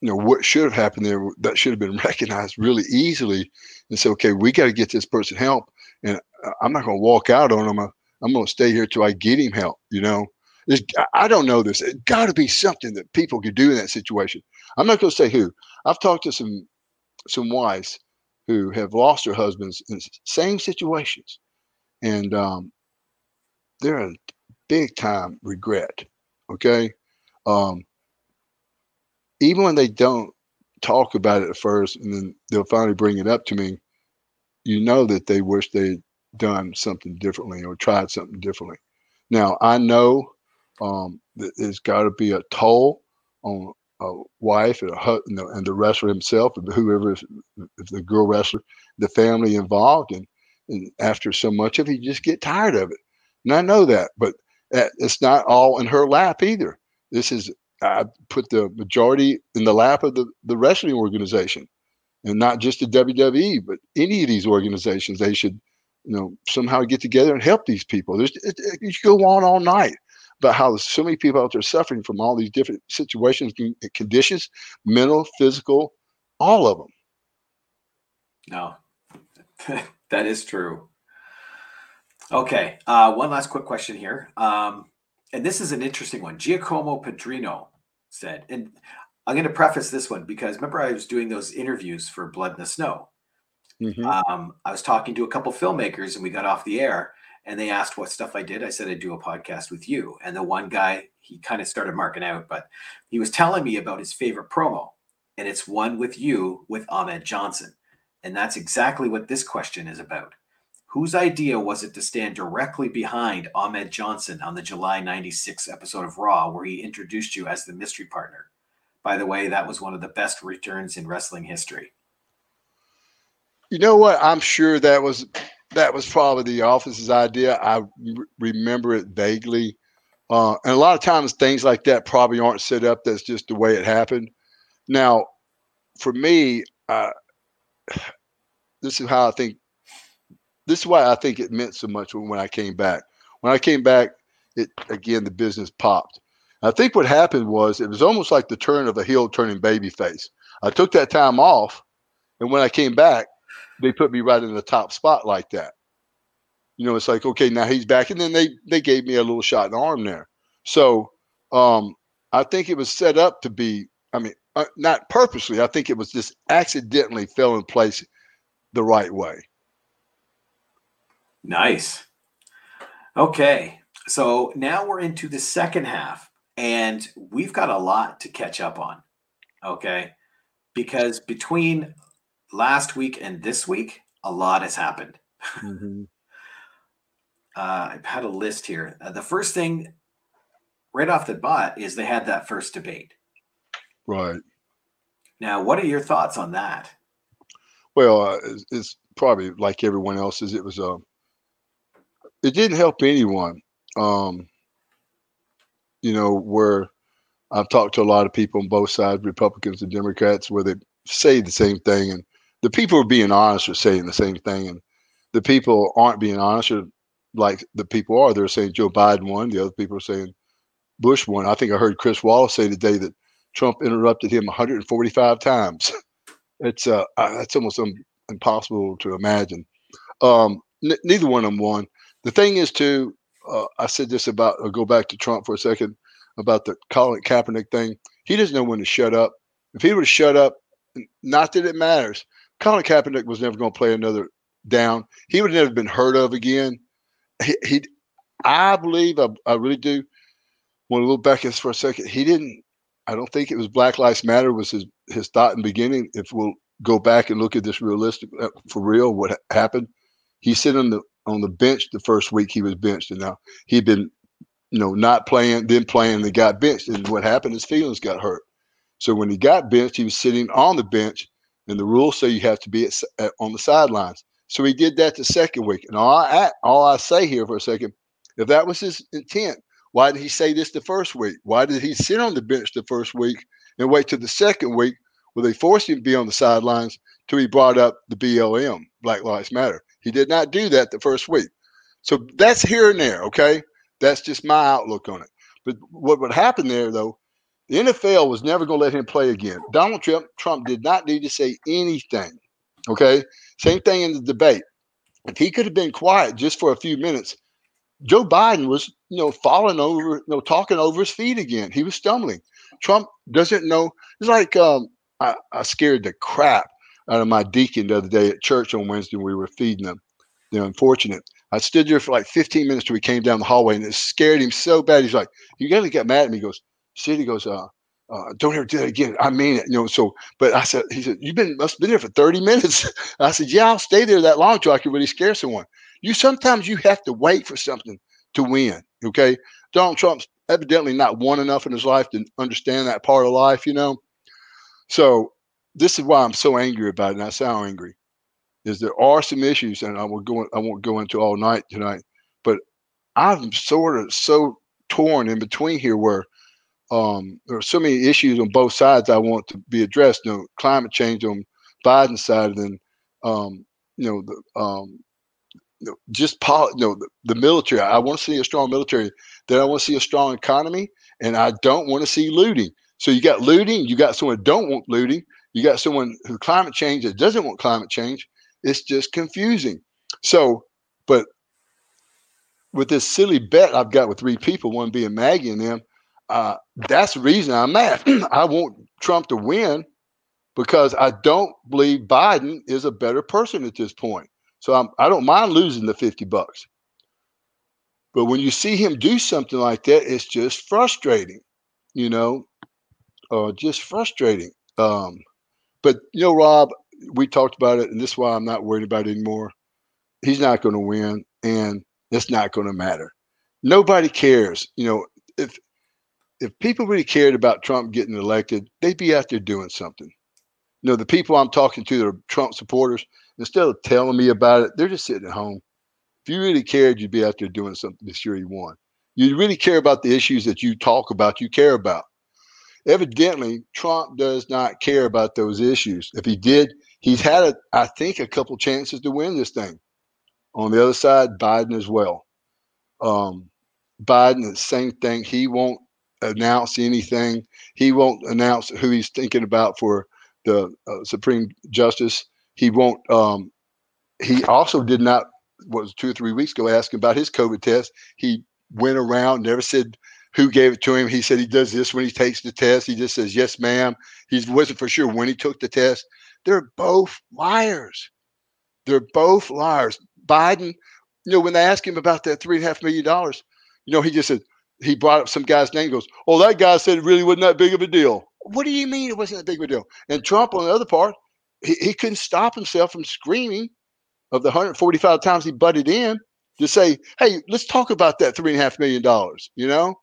you know what should have happened there that should have been recognized really easily and say okay we got to get this person help. And i'm not going to walk out on him Uh, i'm going to stay here till i get him help you know? There's, I- don't know this. It got to be something that people could do in that situation. I'm not going to say who. I've talked to some some wives who have lost their husbands in s- same situations. And um, they're in big time regret okay? Um, even when they don't talk about it at first and then they'll finally bring it up to me, you know that they wish they'd done something differently or tried something differently. Now, I know um, that there's got to be a toll on a wife and, a and, the, wrestler himself, and whoever, is, if the girl wrestler, the family involved. And, and after so much of it, you just get tired of it. And I know that, but it's not all in her lap either. This is I put the majority in the lap of the, the wrestling organization and not just the WWE, but any of these organizations. They should, you know, somehow get together and help these people. There's, it, it, you go on all night about how there's so many people out there suffering from all these different situations conditions, mental, physical, all of them. No, that is true. Okay, uh, one last quick question here, um, and this is an interesting one. Giacomo Padrino said, and I'm going to preface this one because remember I was doing those interviews for Blood in the Snow. Um, I was talking to a couple filmmakers, and we got off the air, and they asked what stuff I did. I said I do a podcast with you, and the one guy he kind of started marking out, but he was telling me about his favorite promo, and it's one with you with Ahmed Johnson. And that's exactly what this question is about. Whose idea was it to stand directly behind Ahmed Johnson on the July 96 episode of Raw, where he introduced you as the mystery partner? By the way, that was one of the best returns in wrestling history. You know what? I'm sure that was that was probably the office's idea. I re- remember it vaguely, uh, and a lot of times things like that probably aren't set up. That's just the way it happened. Now, for me, uh, this is how I think. This is why I think it meant so much when, when I came back. When I came back, it again the business popped. I think what happened was it was almost like the turn of a heel turning baby face. I took that time off, and when I came back, they put me right in the top spot like that. You know, it's like, okay, now he's back. And then they they gave me a little shot in the arm there. So um I think it was set up to be, I mean, uh, not purposely. I think it was just accidentally fell in place the right way. Nice. Okay. So now we're into the second half, and we've got a lot to catch up on. Okay. Because between last week and this week, a lot has happened. Mhm. Uh, I've had a list here. Uh, the first thing right off the bat is they had that first debate. Right. Now, what are your thoughts on that? Well, uh, it's, it's probably like everyone else's. It was a. it didn't help anyone. Um, you know, where I've talked to a lot of people on both sides, Republicans and Democrats, where they say the same thing, and the people are being honest are saying the same thing, and the people aren't being honest, or like the people are. They're saying Joe Biden won. The other people are saying Bush won. I think I heard Chris Wallace say today that Trump interrupted him 145 times. It's uh, that's almost um, impossible to imagine. Um, n- neither one of them won. The thing is, too, uh, I said this about. I'll go back to Trump for a second about the Colin Kaepernick thing. He doesn't know when to shut up. If he would shut up, not that it matters. Colin Kaepernick was never going to play another down. He would never been heard of again. He, he I believe, I, I really do. Want to look back at this for a second. He didn't. I don't think it was Black Lives Matter was his his thought in the beginning. If we'll go back and look at this realistic uh, for real, what happened? He sat on the on the bench the first week he was benched, and now he'd been, you know, not playing, then playing, and got benched. And what happened? His feelings got hurt. So when he got benched, he was sitting on the bench, and the rules say you have to be at, at, on the sidelines. So he did that the second week. And all I all I say here for a second, if that was his intent, why did he say this the first week? Why did he sit on the bench the first week and wait till the second week where they forced him to be on the sidelines till he brought up the BLM, Black Lives Matter? He did not do that the first week. So that's here and there, okay? That's just my outlook on it. But what would happen there, though, the NFL was never going to let him play again. Donald Trump, Trump did not need to say anything, okay? Same thing in the debate. If he could have been quiet just for a few minutes, Joe Biden was, you know, falling over, you know, talking over his feet again. He was stumbling. Trump doesn't know. It's like um, I, I scared the crap out of my deacon the other day at church on Wednesday. We were feeding them. They're unfortunate. I stood there for like 15 minutes till we came down the hallway, and it scared him so bad. He's like, "You got to get mad at me." He goes, He goes, uh, uh, don't ever do that again. I mean it, you know. So, but I said, he said, you've been must have been there for 30 minutes. I said, yeah, I'll stay there that long till I can really scare someone. You sometimes you have to wait for something to win. Okay. Donald Trump's evidently not won enough in his life to understand that part of life, you know. So this is why I'm so angry about it, and I sound angry. Is there are some issues, and I will go I won't go into all night tonight, but I'm sort of so torn in between here where um, there are so many issues on both sides I want to be addressed. You know, climate change on Biden's side, and um, you know the um, you know, just pol- you know, the, the military. I want to see a strong military. Then I want to see a strong economy, and I don't want to see looting. So you got looting. You got someone who don't want looting. You got someone who climate change that doesn't want climate change. It's just confusing. So, but with this silly bet I've got with three people, one being Maggie and them, uh, that's the reason I'm mad. I want Trump to win because I don't believe Biden is a better person at this point. So I'm, I don't mind losing the 50 bucks. But when you see him do something like that, it's just frustrating, you know, uh, just frustrating. Um, but, you know, Rob, we talked about it, and this is why I'm not worried about it anymore. He's not going to win, and it's not going to matter. Nobody cares. You know, if if people really cared about Trump getting elected, they'd be out there doing something. You know, the people I'm talking to that are Trump supporters, instead of telling me about it, they're just sitting at home. If you really cared, you'd be out there doing something to sure you won. You really care about the issues that you talk about, you care about. Evidently, Trump does not care about those issues. If he did, he's had, a, I think, a couple chances to win this thing. On the other side, Biden as well. Um, Biden, the same thing. He won't announce anything. He won't announce who he's thinking about for the uh, Supreme Justice. He won't. Um, he also did not. Was two or three weeks ago asking about his COVID test. He went around, never said who gave it to him. He said he does this when he takes the test. He just says yes, ma'am. He wasn't for sure when he took the test. They're both liars. They're both liars. Biden, you know, when they asked him about that three and a half million dollars, you know, he just said, he brought up some guy's name. Goes, oh, that guy said it really wasn't that big of a deal. What do you mean it wasn't that big of a deal? And Trump, on the other part, he, he couldn't stop himself from screaming of the 145 times he butted in to say, hey, let's talk about that three and a half million dollars. You know,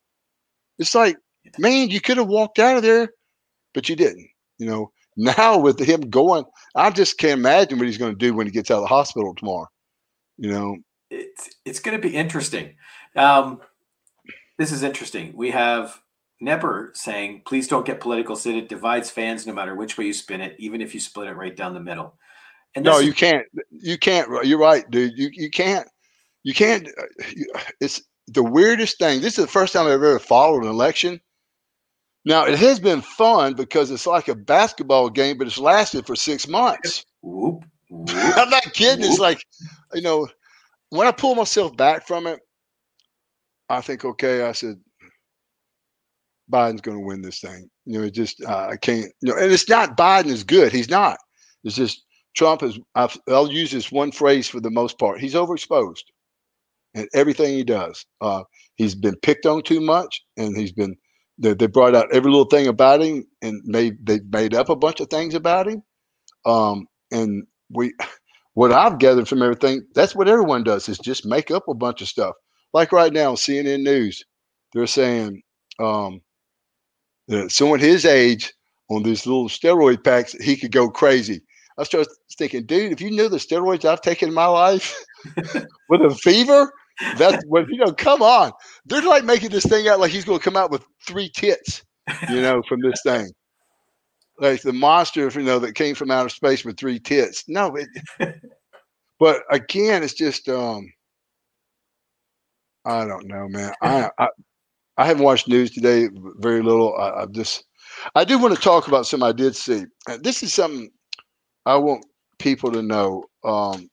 it's like, man, you could have walked out of there, but you didn't. You know, now with him going, I just can't imagine what he's going to do when he gets out of the hospital tomorrow. You know, it's it's going to be interesting. Um, this is interesting. We have Nepper saying, please don't get political. Sid, it divides fans no matter which way you spin it, even if you split it right down the middle. And no, you can't. You can't. You're right, dude. You you can't. You can't. Uh, it's the weirdest thing. This is the first time I've ever followed an election. Now it has been fun because it's like a basketball game, but it's lasted for six months. Whoop, whoop. I'm not kidding. It's like, you know, when I pull myself back from it, I think, okay, I said, Biden's going to win this thing. You know, it just uh, I can't. You know, and it's not Biden is good. He's not. It's just Trump is. I've, I'll use this one phrase for the most part. He's overexposed, and everything he does. Uh, he's been picked on too much, and he's been. They, they brought out every little thing about him, and made they made up a bunch of things about him. Um, and we, what I've gathered from everything, that's what everyone does is just make up a bunch of stuff. Like right now, CNN News, they're saying um, that someone his age on these little steroid packs, he could go crazy. I started thinking, dude, if you knew the steroids I've taken in my life with a fever, that's what you know. Come on, they're like making this thing out like he's going to come out with three tits, you know, from this thing, like the monster, you know, that came from outer space with three tits. No, it, but again, it's just, um, I don't know, man. I, I I haven't watched news today, very little. I, I just, I do want to talk about something I did see. Uh, This is something I want people to know. Um,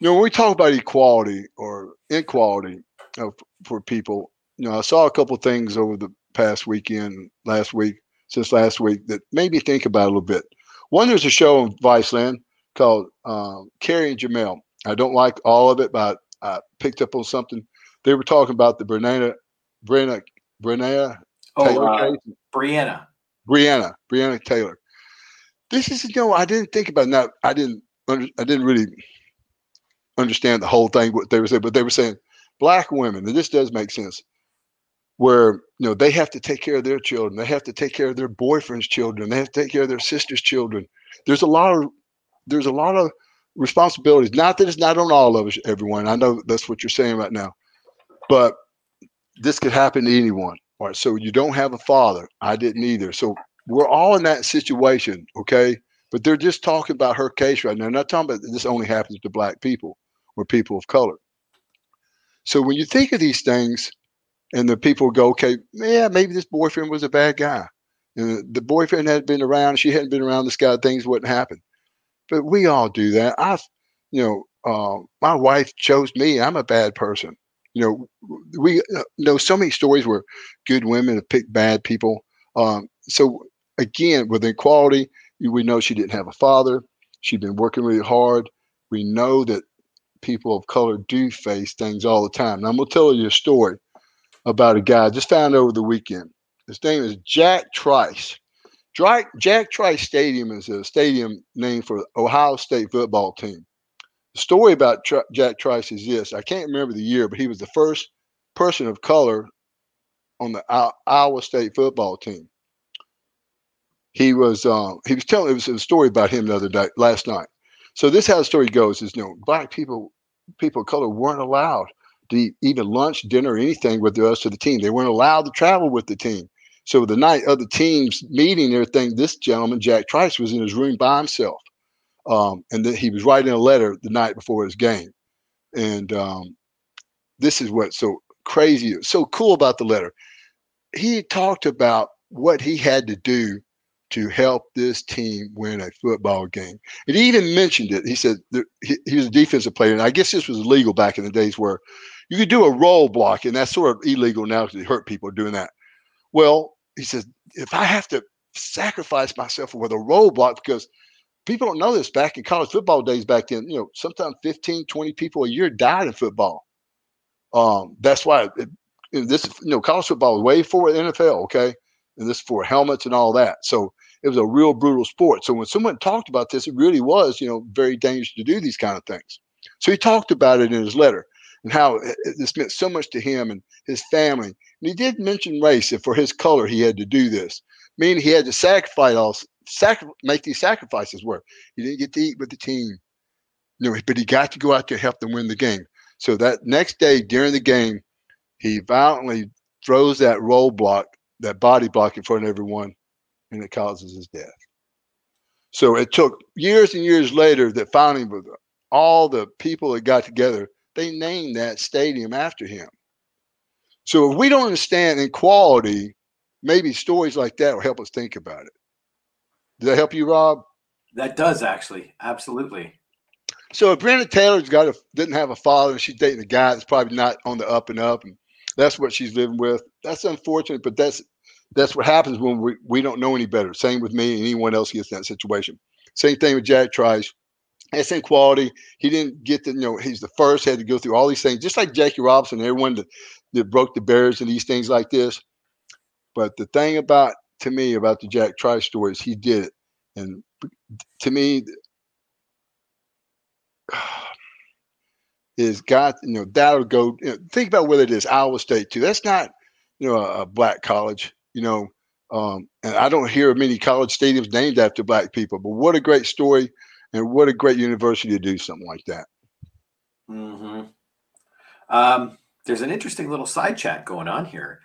you know, when we talk about equality or inequality you know, for people, you know, I saw a couple things over the past weekend, last week, since last week, that made me think about a little bit. One, there's a show on Viceland called um, Cari and Jemele. I don't like all of it, but I picked up on something. They were talking about the Brenna, Brenna, Brenna Oh, Taylor uh, case. Brianna. Brianna, Breonna Taylor. This is you know I didn't think about now. I didn't under, I didn't really understand the whole thing what they were saying, but they were saying black women, and this does make sense, where you know they have to take care of their children, they have to take care of their boyfriend's children, they have to take care of their sister's children. There's a lot of there's a lot of responsibilities. Not that it's not on all of us, everyone. I know that's what you're saying right now, but this could happen to anyone. All right. So you don't have a father. I didn't either. So we're all in that situation. Okay. But they're just talking about her case right now. They're not talking about this only happens to black people or people of color. So when you think of these things and the people go, okay, yeah, maybe this boyfriend was a bad guy. And the boyfriend had been around, she hadn't been around this guy, things wouldn't happen. But we all do that. I, you know, uh, my wife chose me. I'm a bad person. You know, we uh, know so many stories where good women have picked bad people. Um, so again, with equality, we know she didn't have a father. She'd been working really hard. We know that people of color do face things all the time. Now, I'm to tell you a story about a guy I just found over the weekend. His name is Jack Trice. Jack, Trice Stadium is a stadium named for Iowa State football team. The story about Tri- Jack Trice is this I can't remember the year, but he was the first person of color on the Iowa State football team. He was um, he was telling it was a story about him the other day last night. So this how the story goes is you know black people people of color weren't allowed to eat even lunch, dinner, anything with the rest of the team. They weren't allowed to travel with the team. So the night of the team's meeting, everything, this gentleman Jack Trice was in his room by himself, um, and then he was writing a letter the night before his game. And um, this is what's so crazy, so cool about the letter. He talked about what he had to do to help this team win a football game. And he even mentioned it. He said he, he was a defensive player, and I guess this was illegal back in the days where you could do a roll block, and that's sort of illegal now because it hurt people doing that. Well, he says if I have to sacrifice myself with a roll block because people don't know this back in college football days back then, you know, sometimes 15, 20 people a year died in football. Um, that's why it, and this, you know, college football was way the NFL, okay? And this for helmets and all that. So it was a real brutal sport. So when someone talked about this, it really was, you know, very dangerous to do these kind of things. So he talked about it in his letter and how it, it- this meant so much to him and his family. And he did mention race, and for his color, he had to do this, meaning he had to sacrifice all, sacri- make these sacrifices. work. he didn't get to eat with the team, you know, but he got to go out there and help them win the game. So that next day during the game, he violently throws that roll block, that body block in front of everyone, and it causes his death. So it took years and years later that finally, with all the people that got together, they named that stadium after him? So if we don't understand equality, maybe stories like that will help us think about it. Does that help you, Rob? That does actually, absolutely. So if Brenda Taylor's got a didn't have a father and she's dating a guy that's probably not on the up and up, and that's what she's living with. That's unfortunate, but that's that's what happens when we, we don't know any better. Same with me and anyone else gets in that situation. Same thing with Jack Trice. That's inequality. He didn't get the, you know, he's the first, had to go through all these things, just like Jackie Robinson, everyone that, that broke the barriers and these things like this. But the thing about, to me, about the Jack Trice story is he did it. And to me, is got you know that'll go. You know, think about whether it is Iowa State too. That's not you know a, a black college. You know, um, and I don't hear many college stadiums named after black people. But what a great story, and what a great university to do something like that. hmm Um, there's an interesting little side chat going on here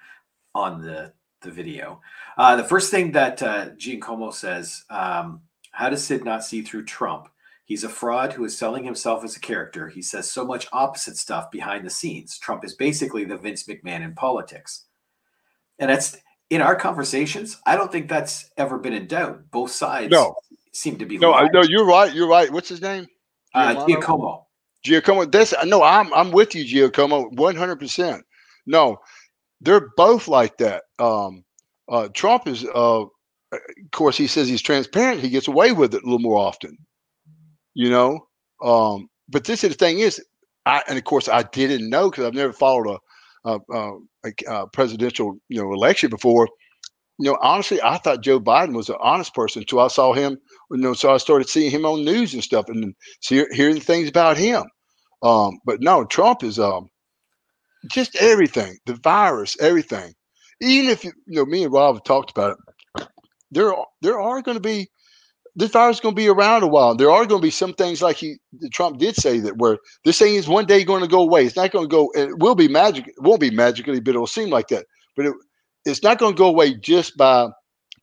on the the video. Uh, the first thing that uh, Giacomo says, um, "How does Sid not see through Trump? He's a fraud who is selling himself as a character. He says so much opposite stuff behind the scenes. Trump is basically the Vince McMahon in politics." And that's in our conversations. I don't think that's ever been in doubt. Both sides No. seem to be No, I no, you're right. You're right. What's his name? uh, Giacomo? Giacomo. That's no, I'm I'm with you, Giacomo, one hundred percent. No, they're both like that. Um, uh, Trump is, uh, of course, he says he's transparent. He gets away with it a little more often, you know. Um, but this is the thing is, I and of course I didn't know because I've never followed a, a, a presidential you know election before. You know, honestly, I thought Joe Biden was an honest person until I saw him. You know, so I started seeing him on news and stuff, and hearing things about him. Um, but no, Trump is um, just everything. The virus, everything. Even if you you know, me and Rob have talked about it. There, are- there are going to be this virus is going to be around a while. There are going to be some things like he Trump did say that where this thing is one day going to go away. It's not going to go. It will be magic. It won't be magically, but it'll seem like that. But it, it's not going to go away just by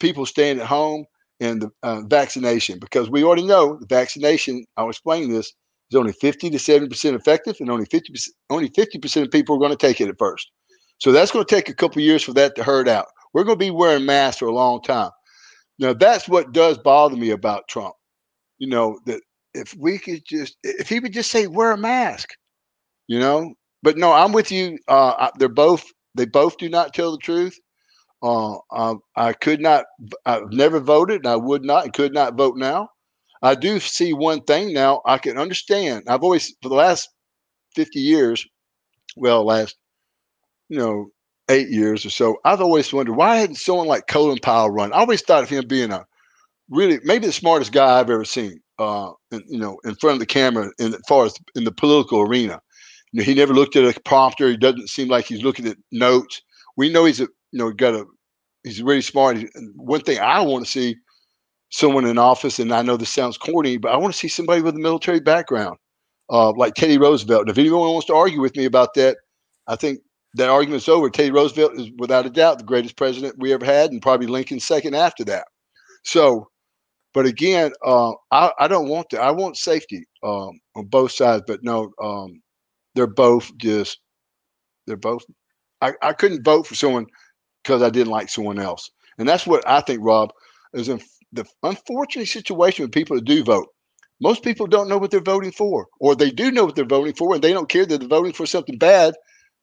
people staying at home and the uh, vaccination because we already know the vaccination. I'll explain this is only 50 to 70 percent effective, and only 50 only 50 percent of people are going to take it at first. So that's going to take a couple years for that to herd out. We're going to be wearing masks for a long time. Now that's what does bother me about Trump. You know that if we could just, if he would just say wear a mask, you know. But no, I'm with you. Uh, they're both they both do not tell the truth. Uh, I, I could not. I've never voted, and I would not, and could not vote now. I do see one thing now. I can understand. I've always, for the last fifty years, well, last you know eight years or so, I've always wondered why hadn't someone like Colin Powell run? I always thought of him being a really maybe the smartest guy I've ever seen. Uh, in, you know, in front of the camera, in as far as in the political arena. You know, he never looked at a prompter. He doesn't seem like he's looking at notes. We know he's a you know got a he's really smart. One thing I want to see someone in office, and I know this sounds corny, but I want to see somebody with a military background, uh, like Teddy Roosevelt. And if anyone wants to argue with me about that, I think that argument's over. Teddy Roosevelt is without a doubt the greatest president we ever had, and probably Lincoln second after that. So, but again, uh, I, I don't want to. I want safety um, on both sides, but no, um, they're both just they're both. I, I couldn't vote for someone because I didn't like someone else, and that's what I think, Rob, is in the unfortunate situation with people that do vote. Most people don't know what they're voting for, or they do know what they're voting for, and they don't care that they're voting for something bad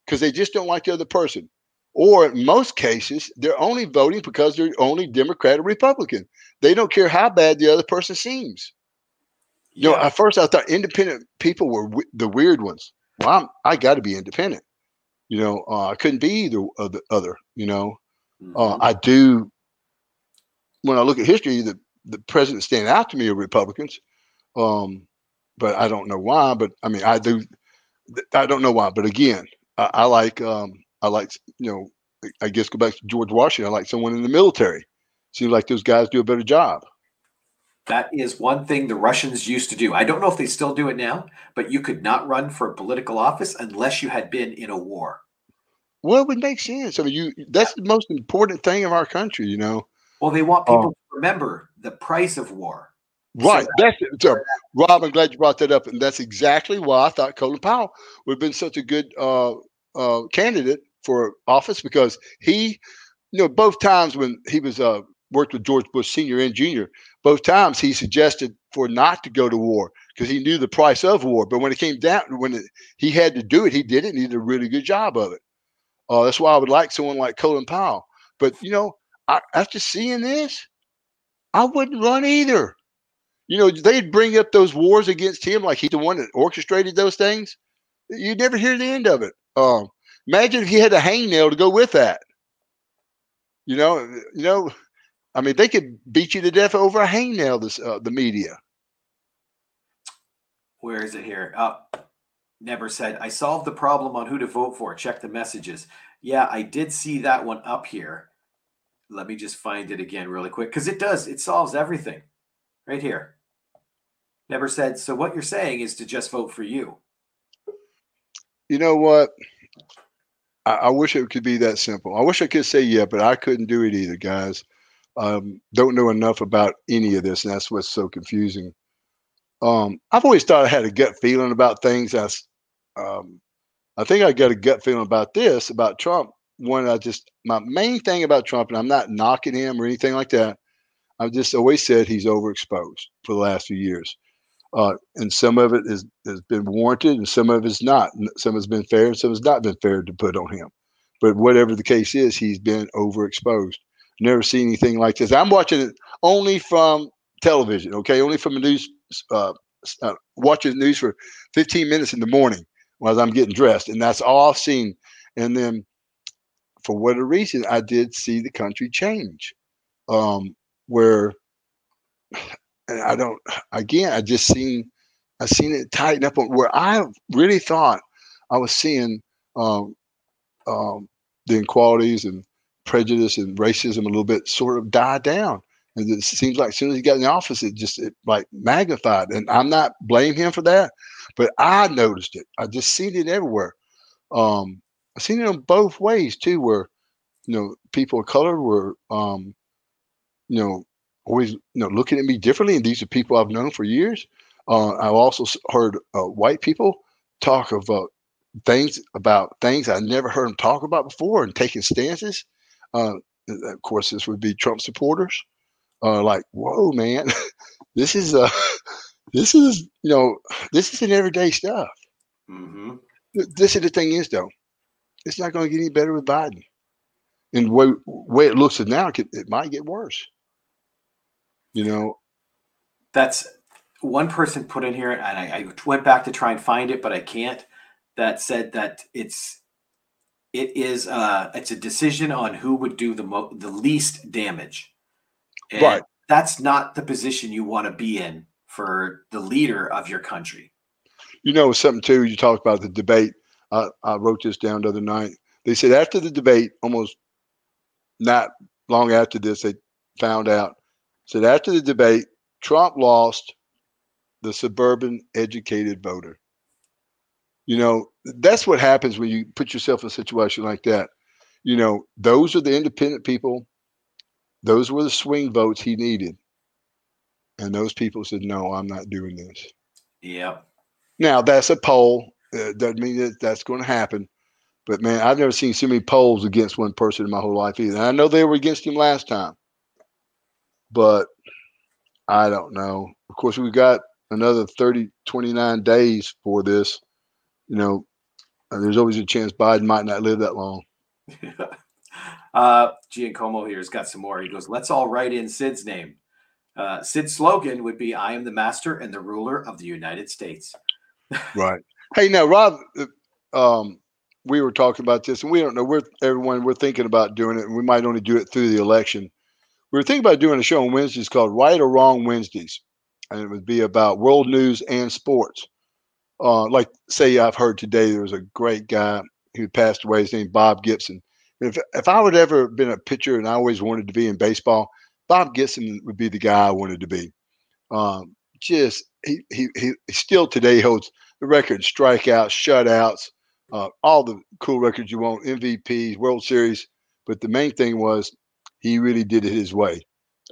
because they just don't like the other person. Or in most cases, they're only voting because they're only Democrat or Republican. They don't care how bad the other person seems. You know, at first I thought independent people were w- the weird ones. Well, I'm, I got to be independent. You know, uh, I couldn't be either of the other. You know, uh, Mhm. I do. When I look at history, the the presidents stand out to me are Republicans, um, but I don't know why. But I mean, I do. I don't know why. But again, I, I like um, I like you know. I guess go back to George Washington. I like someone in the military. Seems like those guys do a better job. That is one thing the Russians used to do. I don't know if they still do it now, but you could not run for political office unless you had been in a war. Well, it would make sense. I mean, you that's the most important thing of our country. You know. Well, they want people to remember the price of war. Right. That's it. So, Rob, I'm glad you brought that up, and that's exactly why I thought Colin Powell would have been such a good uh, uh, candidate for office because he, you know, both times when he was uh, worked with George Bush Senior and Junior, both times he suggested for not to go to war because he knew the price of war. But when it came down, when it, he had to do it, he did it. and He did a really good job of it. Uh, that's why I would like someone like Colin Powell. But you know, I, after seeing this, I wouldn't run either. You know, they'd bring up those wars against him like he's the one that orchestrated those things. You'd never hear the end of it. Um, imagine if he had a hangnail to go with that. You know, you know, I mean, they could beat you to death over a hangnail. This uh, the media. Where is it here? Uh, never said. I solved the problem on who to vote for. Check the messages. Yeah, I did see that one up here. Let me just find it again really quick because it does. It solves everything right here. Never said. So what you're saying is to just vote for you. You know what? I, I wish it could be that simple. I wish I could say yeah, but I couldn't do it either, guys. Um, don't know enough about any of this, and that's what's so confusing. Um, I've always thought I had a gut feeling about things. That's, um, I think I got a gut feeling about this about Trump. One, I just my main thing about Trump, and I'm not knocking him or anything like that. I've just always said he's overexposed for the last few years. Uh, and some of it is, has been warranted and some of it's not. Some has been fair and some has not been fair to put on him. But whatever the case is, he's been overexposed. Never seen anything like this. I'm watching it only from television, okay? Only from the news, uh, uh, watching the news for 15 minutes in the morning while I'm getting dressed. And that's all I've seen. And then for whatever reason, I did see the country change um, where and I don't again I just seen I seen it tighten up on where I really thought I was seeing um, um, the inequalities and prejudice and racism a little bit sort of die down. And it seems like as soon as he got in the office, it just it like magnified. And I'm not blaming him for that, but I noticed it. I just seen it everywhere. Um, I seen it in both ways too, where you know people of color were um, you know always you know looking at me differently, and these are people I've known for years. Uh, I've also heard uh, white people talk uh, things about things I never heard them talk about before, and taking stances. Uh, of course, this would be Trump supporters. Uh, like, whoa, man, this is uh, this is you know, this is an everyday stuff. Mm-hmm. This is the thing is though, it's not going to get any better with Biden. And the way, way it looks now, it, it might get worse. You know, That's one person put in here, and I, I went back to try and find it, but I can't. That said that it's it is uh it's a decision on who would do the mo- the least damage. And Right. That's not the position you want to be in for the leader of your country. you know something too. You talked about the debate. I, I wrote this down the other night. They said after the debate, almost not long after this, they found out. Said after the debate, Trump lost the suburban educated voter. You know, that's what happens when you put yourself in a situation like that. You know, those are the independent people. Those were the swing votes he needed. And those people said, no, I'm not doing this. Yep. Now that's a poll. Uh, doesn't mean that that's going to happen. But man, I've never seen so many polls against one person in my whole life either. And I know they were against him last time, but I don't know. Of course, we've got another 30, 29 days for this. You know, and there's always a chance Biden might not live that long. uh Giacomo here's got some more. He goes, let's all write in Sid's name. Uh, Sid's slogan would be I am the master and the ruler of the United States. Right. Hey, now, Rob, uh, um, we were talking about this, and we don't know. We're everyone. We're thinking about doing it, and we might only do it through the election. We were thinking about doing a show on Wednesdays called "Right or Wrong Wednesdays," and it would be about world news and sports. Uh, like, say, I've heard today there was a great guy who passed away. His name Bob Gibson. If if I would ever been a pitcher and I always wanted to be in baseball, Bob Gibson would be the guy I wanted to be. Um, just he, he he still today holds the record strikeouts, shutouts, uh, all the cool records you want, MVPs, World Series. But the main thing was he really did it his way.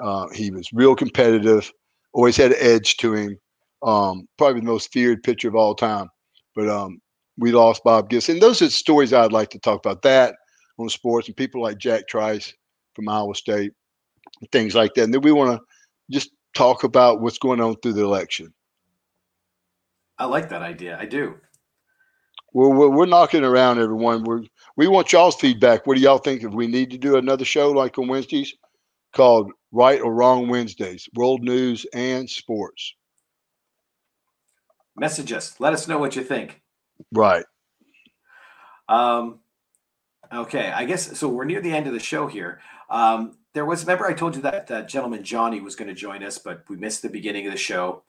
Uh, he was real competitive. always had an edge to him. Um, probably the most feared pitcher of all time. But um, we lost Bob Gibson. And those are stories I'd like to talk about. That on sports and people like Jack Trice from Iowa State, things like that. And then we want to just talk about what's going on through the election. I like that idea. I do. We're, we're, we're knocking around everyone. We're, we want y'all's feedback. What do y'all think if we need to do another show like on Wednesdays called Right or Wrong Wednesdays, World News and Sports? Message us. Let us know what you think. Right. Um, okay, I guess so. We're near the end of the show here. Um, there was, remember, I told you that that gentleman Johnny was going to join us, but we missed the beginning of the show.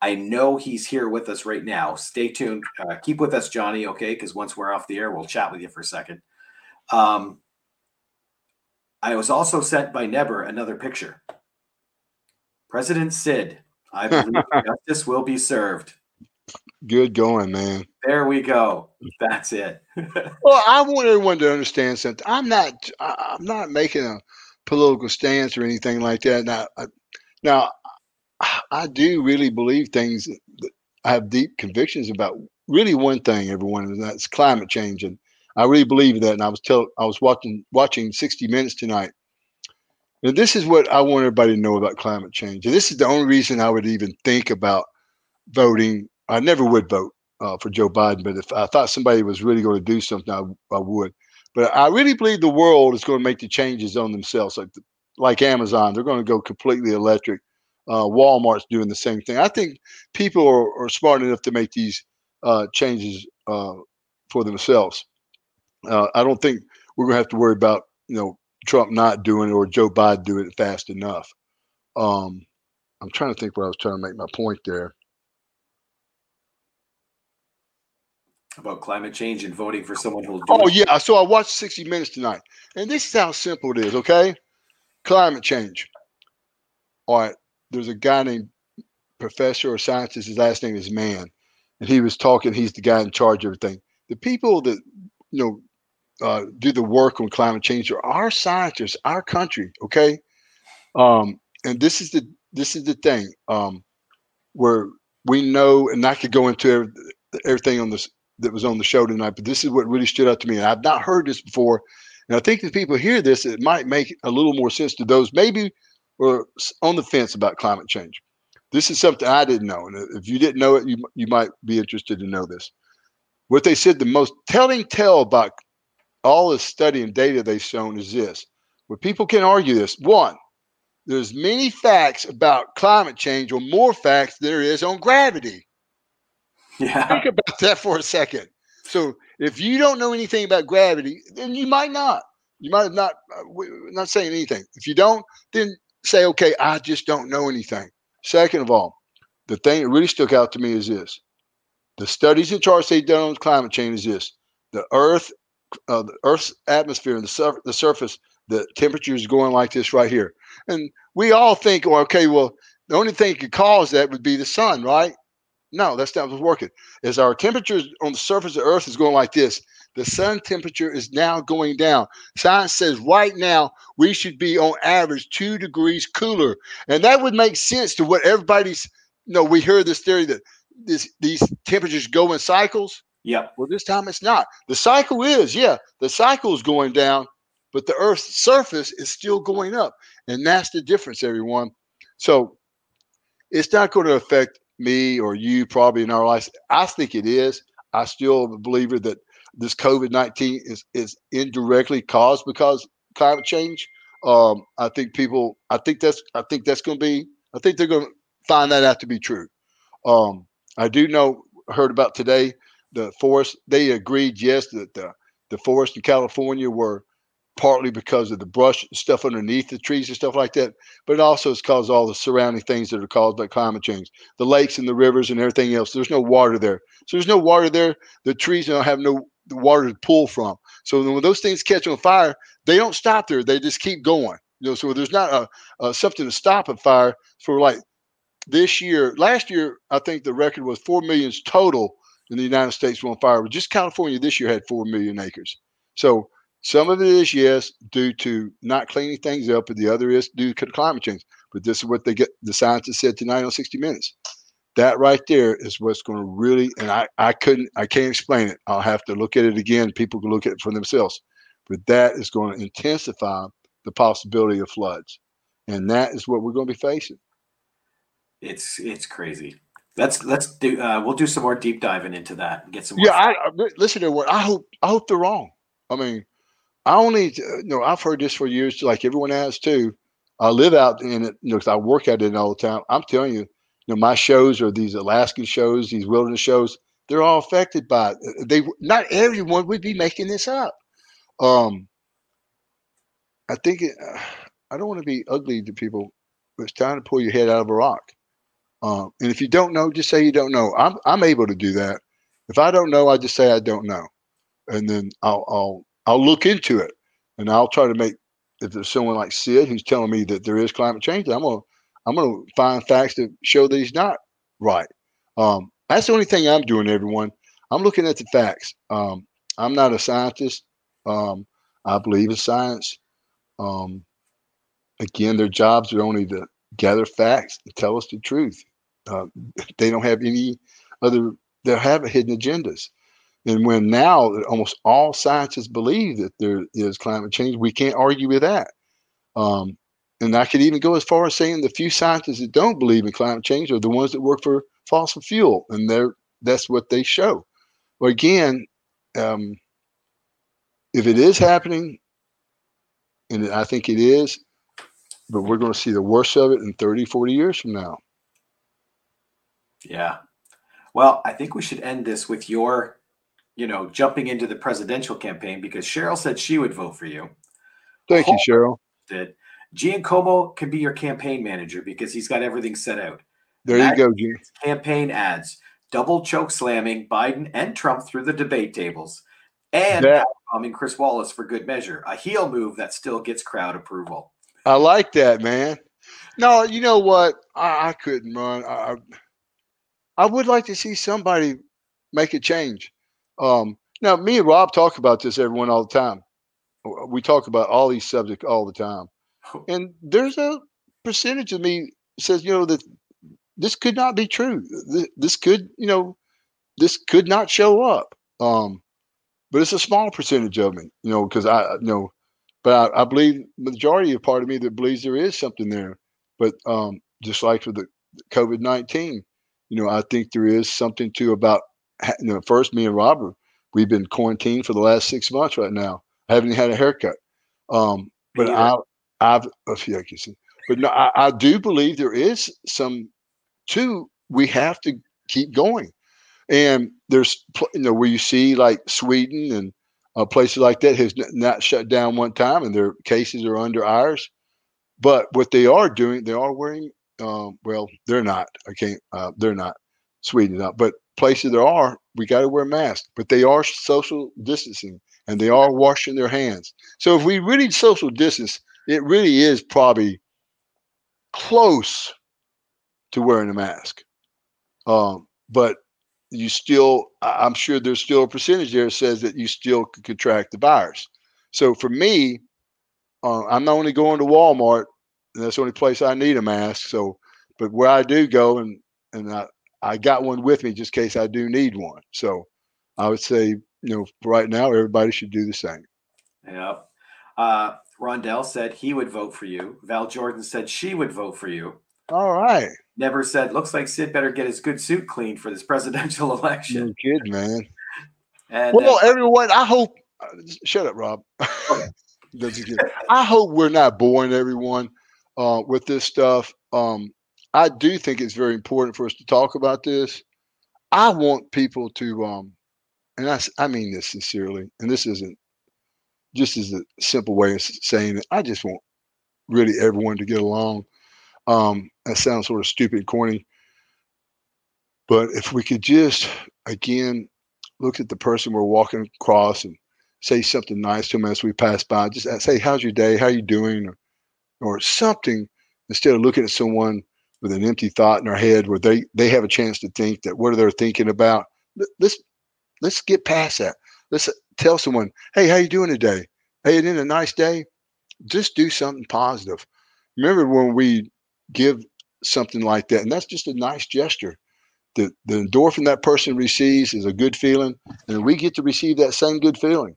I know he's here with us right now. Stay tuned. Uh, keep with us, Johnny, okay? Because once we're off the air, we'll chat with you for a second. Um, I was also sent by Neber another picture. President Sid, I believe justice will be served. Good going, man. There we go. That's it. Well, I want everyone to understand something. I'm not. I'm not making a political stance or anything like that. Now, I, now, I- do really believe things. I have deep convictions about. Really, one thing, everyone, and that's climate change, and I really believe that. And I was tell. I was watching watching 60 Minutes tonight, and this is what I want everybody to know about climate change. And this is the only reason I would even think about voting. I never would vote uh, for Joe Biden, but if I thought somebody was really going to do something, I, I would. But I really believe the world is going to make the changes on themselves, like like Amazon. They're going to go completely electric. Uh, Walmart's doing the same thing. I think people are, are smart enough to make these uh, changes uh, for themselves. Uh, I don't think we're going to have to worry about you know Trump not doing it or Joe Biden doing it fast enough. Um, I'm trying to think where I was trying to make my point there. About climate change and voting for someone who'll do Oh it. yeah, so I watched 60 Minutes tonight, and this is how simple it is. Okay, climate change. All right, there's a guy named Professor or Scientist. His last name is Mann, and he was talking. He's the guy in charge of everything. The people that you know uh, do the work on climate change are our scientists, our country. Okay, um, and this is the this is the thing um, where we know, and I could go into everything on this that was on the show tonight, but this is what really stood out to me. And I've not heard this before, and I think if people hear this, it might make a little more sense to those maybe were s- on the fence about climate change. This is something I didn't know, and if you didn't know it, you you might be interested to know this. What they said the most telling tale about all the study and data they've shown is this: where people can argue this. One, there's many facts about climate change, or more facts there is on gravity. Yeah. Think about that for a second. So if you don't know anything about gravity, then you might not. You might have not. Uh, not saying anything. If you don't, then say, okay, I just don't know anything. Second of all, the thing that really stuck out to me is this: the studies and charts they've done on climate change is this: the Earth, uh, the Earth's atmosphere and the, sur- the surface, the temperature is going like this right here, and we all think, well, okay, well, the only thing that could cause that would be the sun, right? No, that's not what's working. As our temperatures on the surface of Earth is going like this, the sun temperature is now going down. Science says right now we should be on average two degrees cooler, and that would make sense to what everybody's. You know, we hear this theory that this these temperatures go in cycles. Yep. Well, this time it's not. The cycle is, yeah, the cycle is going down, but the Earth's surface is still going up, and that's the difference, everyone. So it's not going to affect me or you probably in our lives. I think it is. I still am a believer that this COVID nineteen is is indirectly caused because climate change. Um, I think people. I think that's. I think that's going to be. I think they're going to find that out to be true. Um, I do know. Heard about today the forest. They agreed yes that the the forest in California were partly because of the brush stuff underneath the trees and stuff like that, but it also is caused all the surrounding things that are caused by climate change, the lakes and the rivers and everything else. There's no water there, so there's no water there. The trees don't have no water to pull from. So when those things catch on fire, they don't stop there. They just keep going. You know, so there's not a, a something to stop a fire for like this year. Last year, I think the record was four millions total in the United States were on fire. But just California this year had four million acres. So some of it is yes due to not cleaning things up, and the other is due to climate change. but this is what they get. The scientists said tonight on 60 Minutes. That right there is what's going to really, and I, I couldn't, I can't explain it. I'll have to look at it again. People can look at it for themselves. But that is going to intensify the possibility of floods, and that is what we're going to be facing. It's it's crazy. Let's let's do. Uh, we'll do some more deep diving into that and get some. More Yeah, I, I listen to what I hope. I hope they're wrong. I mean, I only uh, you know I've heard this for years, like everyone has too. I live out in it, you know, I work at it all the time. I'm telling you, you know, my shows are these Alaskan shows, these wilderness shows. They're all affected by it. Uh, They not everyone would be making this up. Um, I think it, I don't want to be ugly to people, but it's time to pull your head out of a rock. Um, and if you don't know, just say you don't know. I'm I'm able to do that. If I don't know, I just say I don't know, and then I'll I'll I'll look into it, and I'll try to make. If there's someone like Sid who's telling me that there is climate change, I'm gonna I'm gonna find facts to show that he's not right. Um, that's the only thing I'm doing, everyone. I'm looking at the facts. Um, I'm not a scientist. Um, I believe in science. Um, again, their jobs are only to gather facts and tell us the truth. Uh, they don't have any other. They have hidden agendas. And when now almost all scientists believe that there is climate change, we can't argue with that. Um, and I could even go as far as saying the few scientists that don't believe in climate change are the ones that work for fossil fuel, and they're that's what they show. Well, again, um, if it is happening, and I think it is, but we're going to see the worst of it in 30, 40 years from now. Yeah. Well, I think we should end this with your, you know, jumping into the presidential campaign because Cheryl said she would vote for you. Thank you, Cheryl. Did Giancomo can be your campaign manager because he's got everything set out. There you go, Jim. Campaign ads, double choke slamming Biden and Trump through the debate tables, and That- bombing Chris Wallace for good measure. A heel move that still gets crowd approval. I like that, man. No, you know what? I, I couldn't run. I, I I would like to see somebody make a change. Um, now, me and Rob talk about this, everyone, all the time. We talk about all these subjects all the time. And there's a percentage of me says, you know, that this could not be true. This could, you know, this could not show up. Um, but it's a small percentage of me, you know, because I you know, but I, I believe majority of part of me that believes there is something there. But um, just like with the COVID nineteen, you know, I think there is something to about. You know, first, me and Robert, we've been quarantined for the last six months right now. I haven't had a haircut. Um, but Me I, I've, oh, yeah, I can see. But no, I, I do believe there is some. Two, we have to keep going, and there's you know where you see like Sweden and uh, places like that has not shut down one time, and their cases are under ours. But what they are doing, they are wearing. Um, well, they're not. I can't. Uh, they're not. Sweden not. But places there are, we got to wear masks. But they are social distancing, and they are washing their hands. So if we really social distance, it really is probably close to wearing a mask. Um, but you still, I'm sure there's still a percentage there that says that you still could contract the virus. So for me, uh, I'm not only going to Walmart, and that's the only place I need a mask. So, but where I do go, and and I, I got one with me just in case I do need one. So, I would say, you know, right now everybody should do the same. Yep. Uh, Rondell said he would vote for you. Val Jordan said she would vote for you. All right, Never said, looks like Sid better get his good suit cleaned for this presidential election. no kidding, man. And Well, uh, everyone, I hope. uh, Shut up, Rob. I hope we're not boring everyone uh, with this stuff. Um, I do think it's very important for us to talk about this. I want people to, um, and I, I mean this sincerely, and this isn't just as a simple way of saying it. I just want really everyone to get along. Um, that sounds sort of stupid, corny, but if we could just again look at the person we're walking across and say something nice to them as we pass by. Just say, "How's your day? How are you doing?" or, or something instead of looking at someone with an empty thought in our head where they they have a chance to think that what are they thinking about. Let- Let's let's get past that. Let's tell someone, "Hey, how you doing today? Hey, it in a nice day." Just do something positive. Remember when we give something like that, and that's just a nice gesture. The the endorphin that person receives is a good feeling, and we get to receive that same good feeling,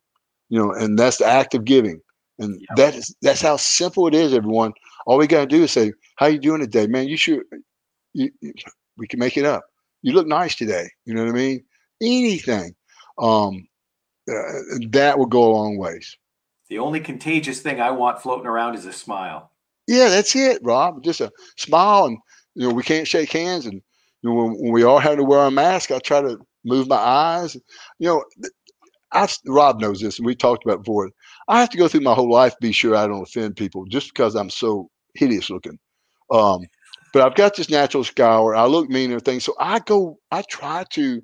you know, and that's the act of giving, and Yeah. that is that's how simple it is. Everyone, all we got to do is say, "How you doing today, man? You should." You, you- we can make it up. You look nice today. You know what I mean? Anything. Um, uh, that will go a long ways. The only contagious thing I want floating around is a smile. Yeah, that's it, Rob. Just a smile, and you know we can't shake hands, and you know when, when we all have to wear a mask, I try to move my eyes. You know, th- I Rob knows this, and we talked about before. I have to go through my whole life be sure I don't offend people, just because I'm so hideous looking. Um, but I've got this natural scour. I look mean everything, so I go. I try to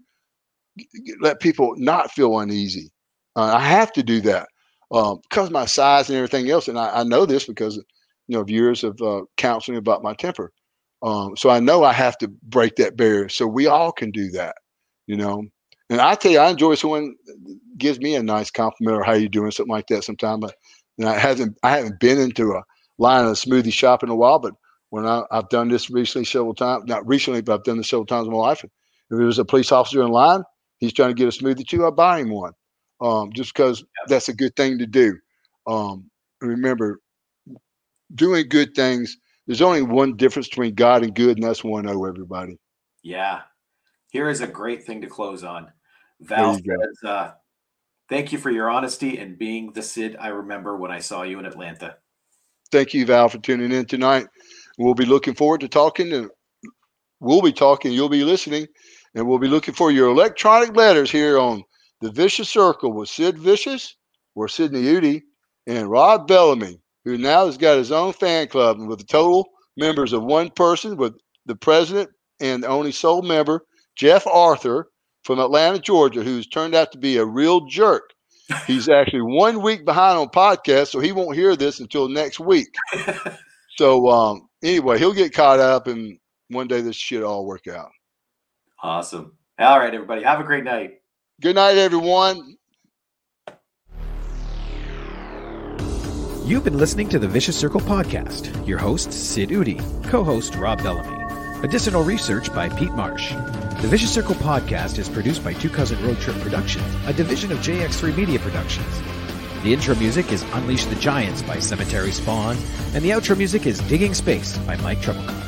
let people not feel uneasy. Uh, I have to do that um, because my size and everything else, and I, I know this because you know of years of uh, counseling about my temper. Um, so I know I have to break that barrier. So we all can do that, you know. And I tell you, I enjoy someone gives me a nice compliment or how you doing, something like that. Sometime, but and I haven't I haven't been into a line of smoothie shop in a while. But when I, I've done this recently several times, not recently, but I've done this several times in my life. If there was a police officer in line, he's trying to get a smoothie too, I buy him one, um, just because that's a good thing to do. Um, remember, doing good things. There's only one difference between God and good, and that's one O. Everybody. Yeah. Here is a great thing to close on. Val There you go. says, uh, Thank you for your honesty and being the Sid I remember when I saw you in Atlanta. Thank you, Val, for tuning in tonight. We'll be looking forward to talking, and we'll be talking. You'll be listening, and we'll be looking for your electronic letters here on the Vicious Circle with Sid Vicious, or Sidney Eudy, and Rob Bellamy, who now has got his own fan club with a total members of one person, with the president and the only sole member, Jeff Arthur from Atlanta, Georgia, who's turned out to be a real jerk. He's actually one week behind on podcast, so he won't hear this until next week. So um, anyway, he'll get caught up, and one day this shit all work out. Awesome. All right, everybody. Have a great night. Good night, everyone. You've been listening to the Vicious Circle podcast. Your host, Sid Eudy, co host, Rob Bellamy. Additional research by Pete Marsh. The Vicious Circle podcast is produced by Two Cousin Road Trip Productions, a division of JX3 Media Productions. The intro music is Unleash the Giants by Cemetery Spawn, and the outro music is Digging Space by Mike Treblecock.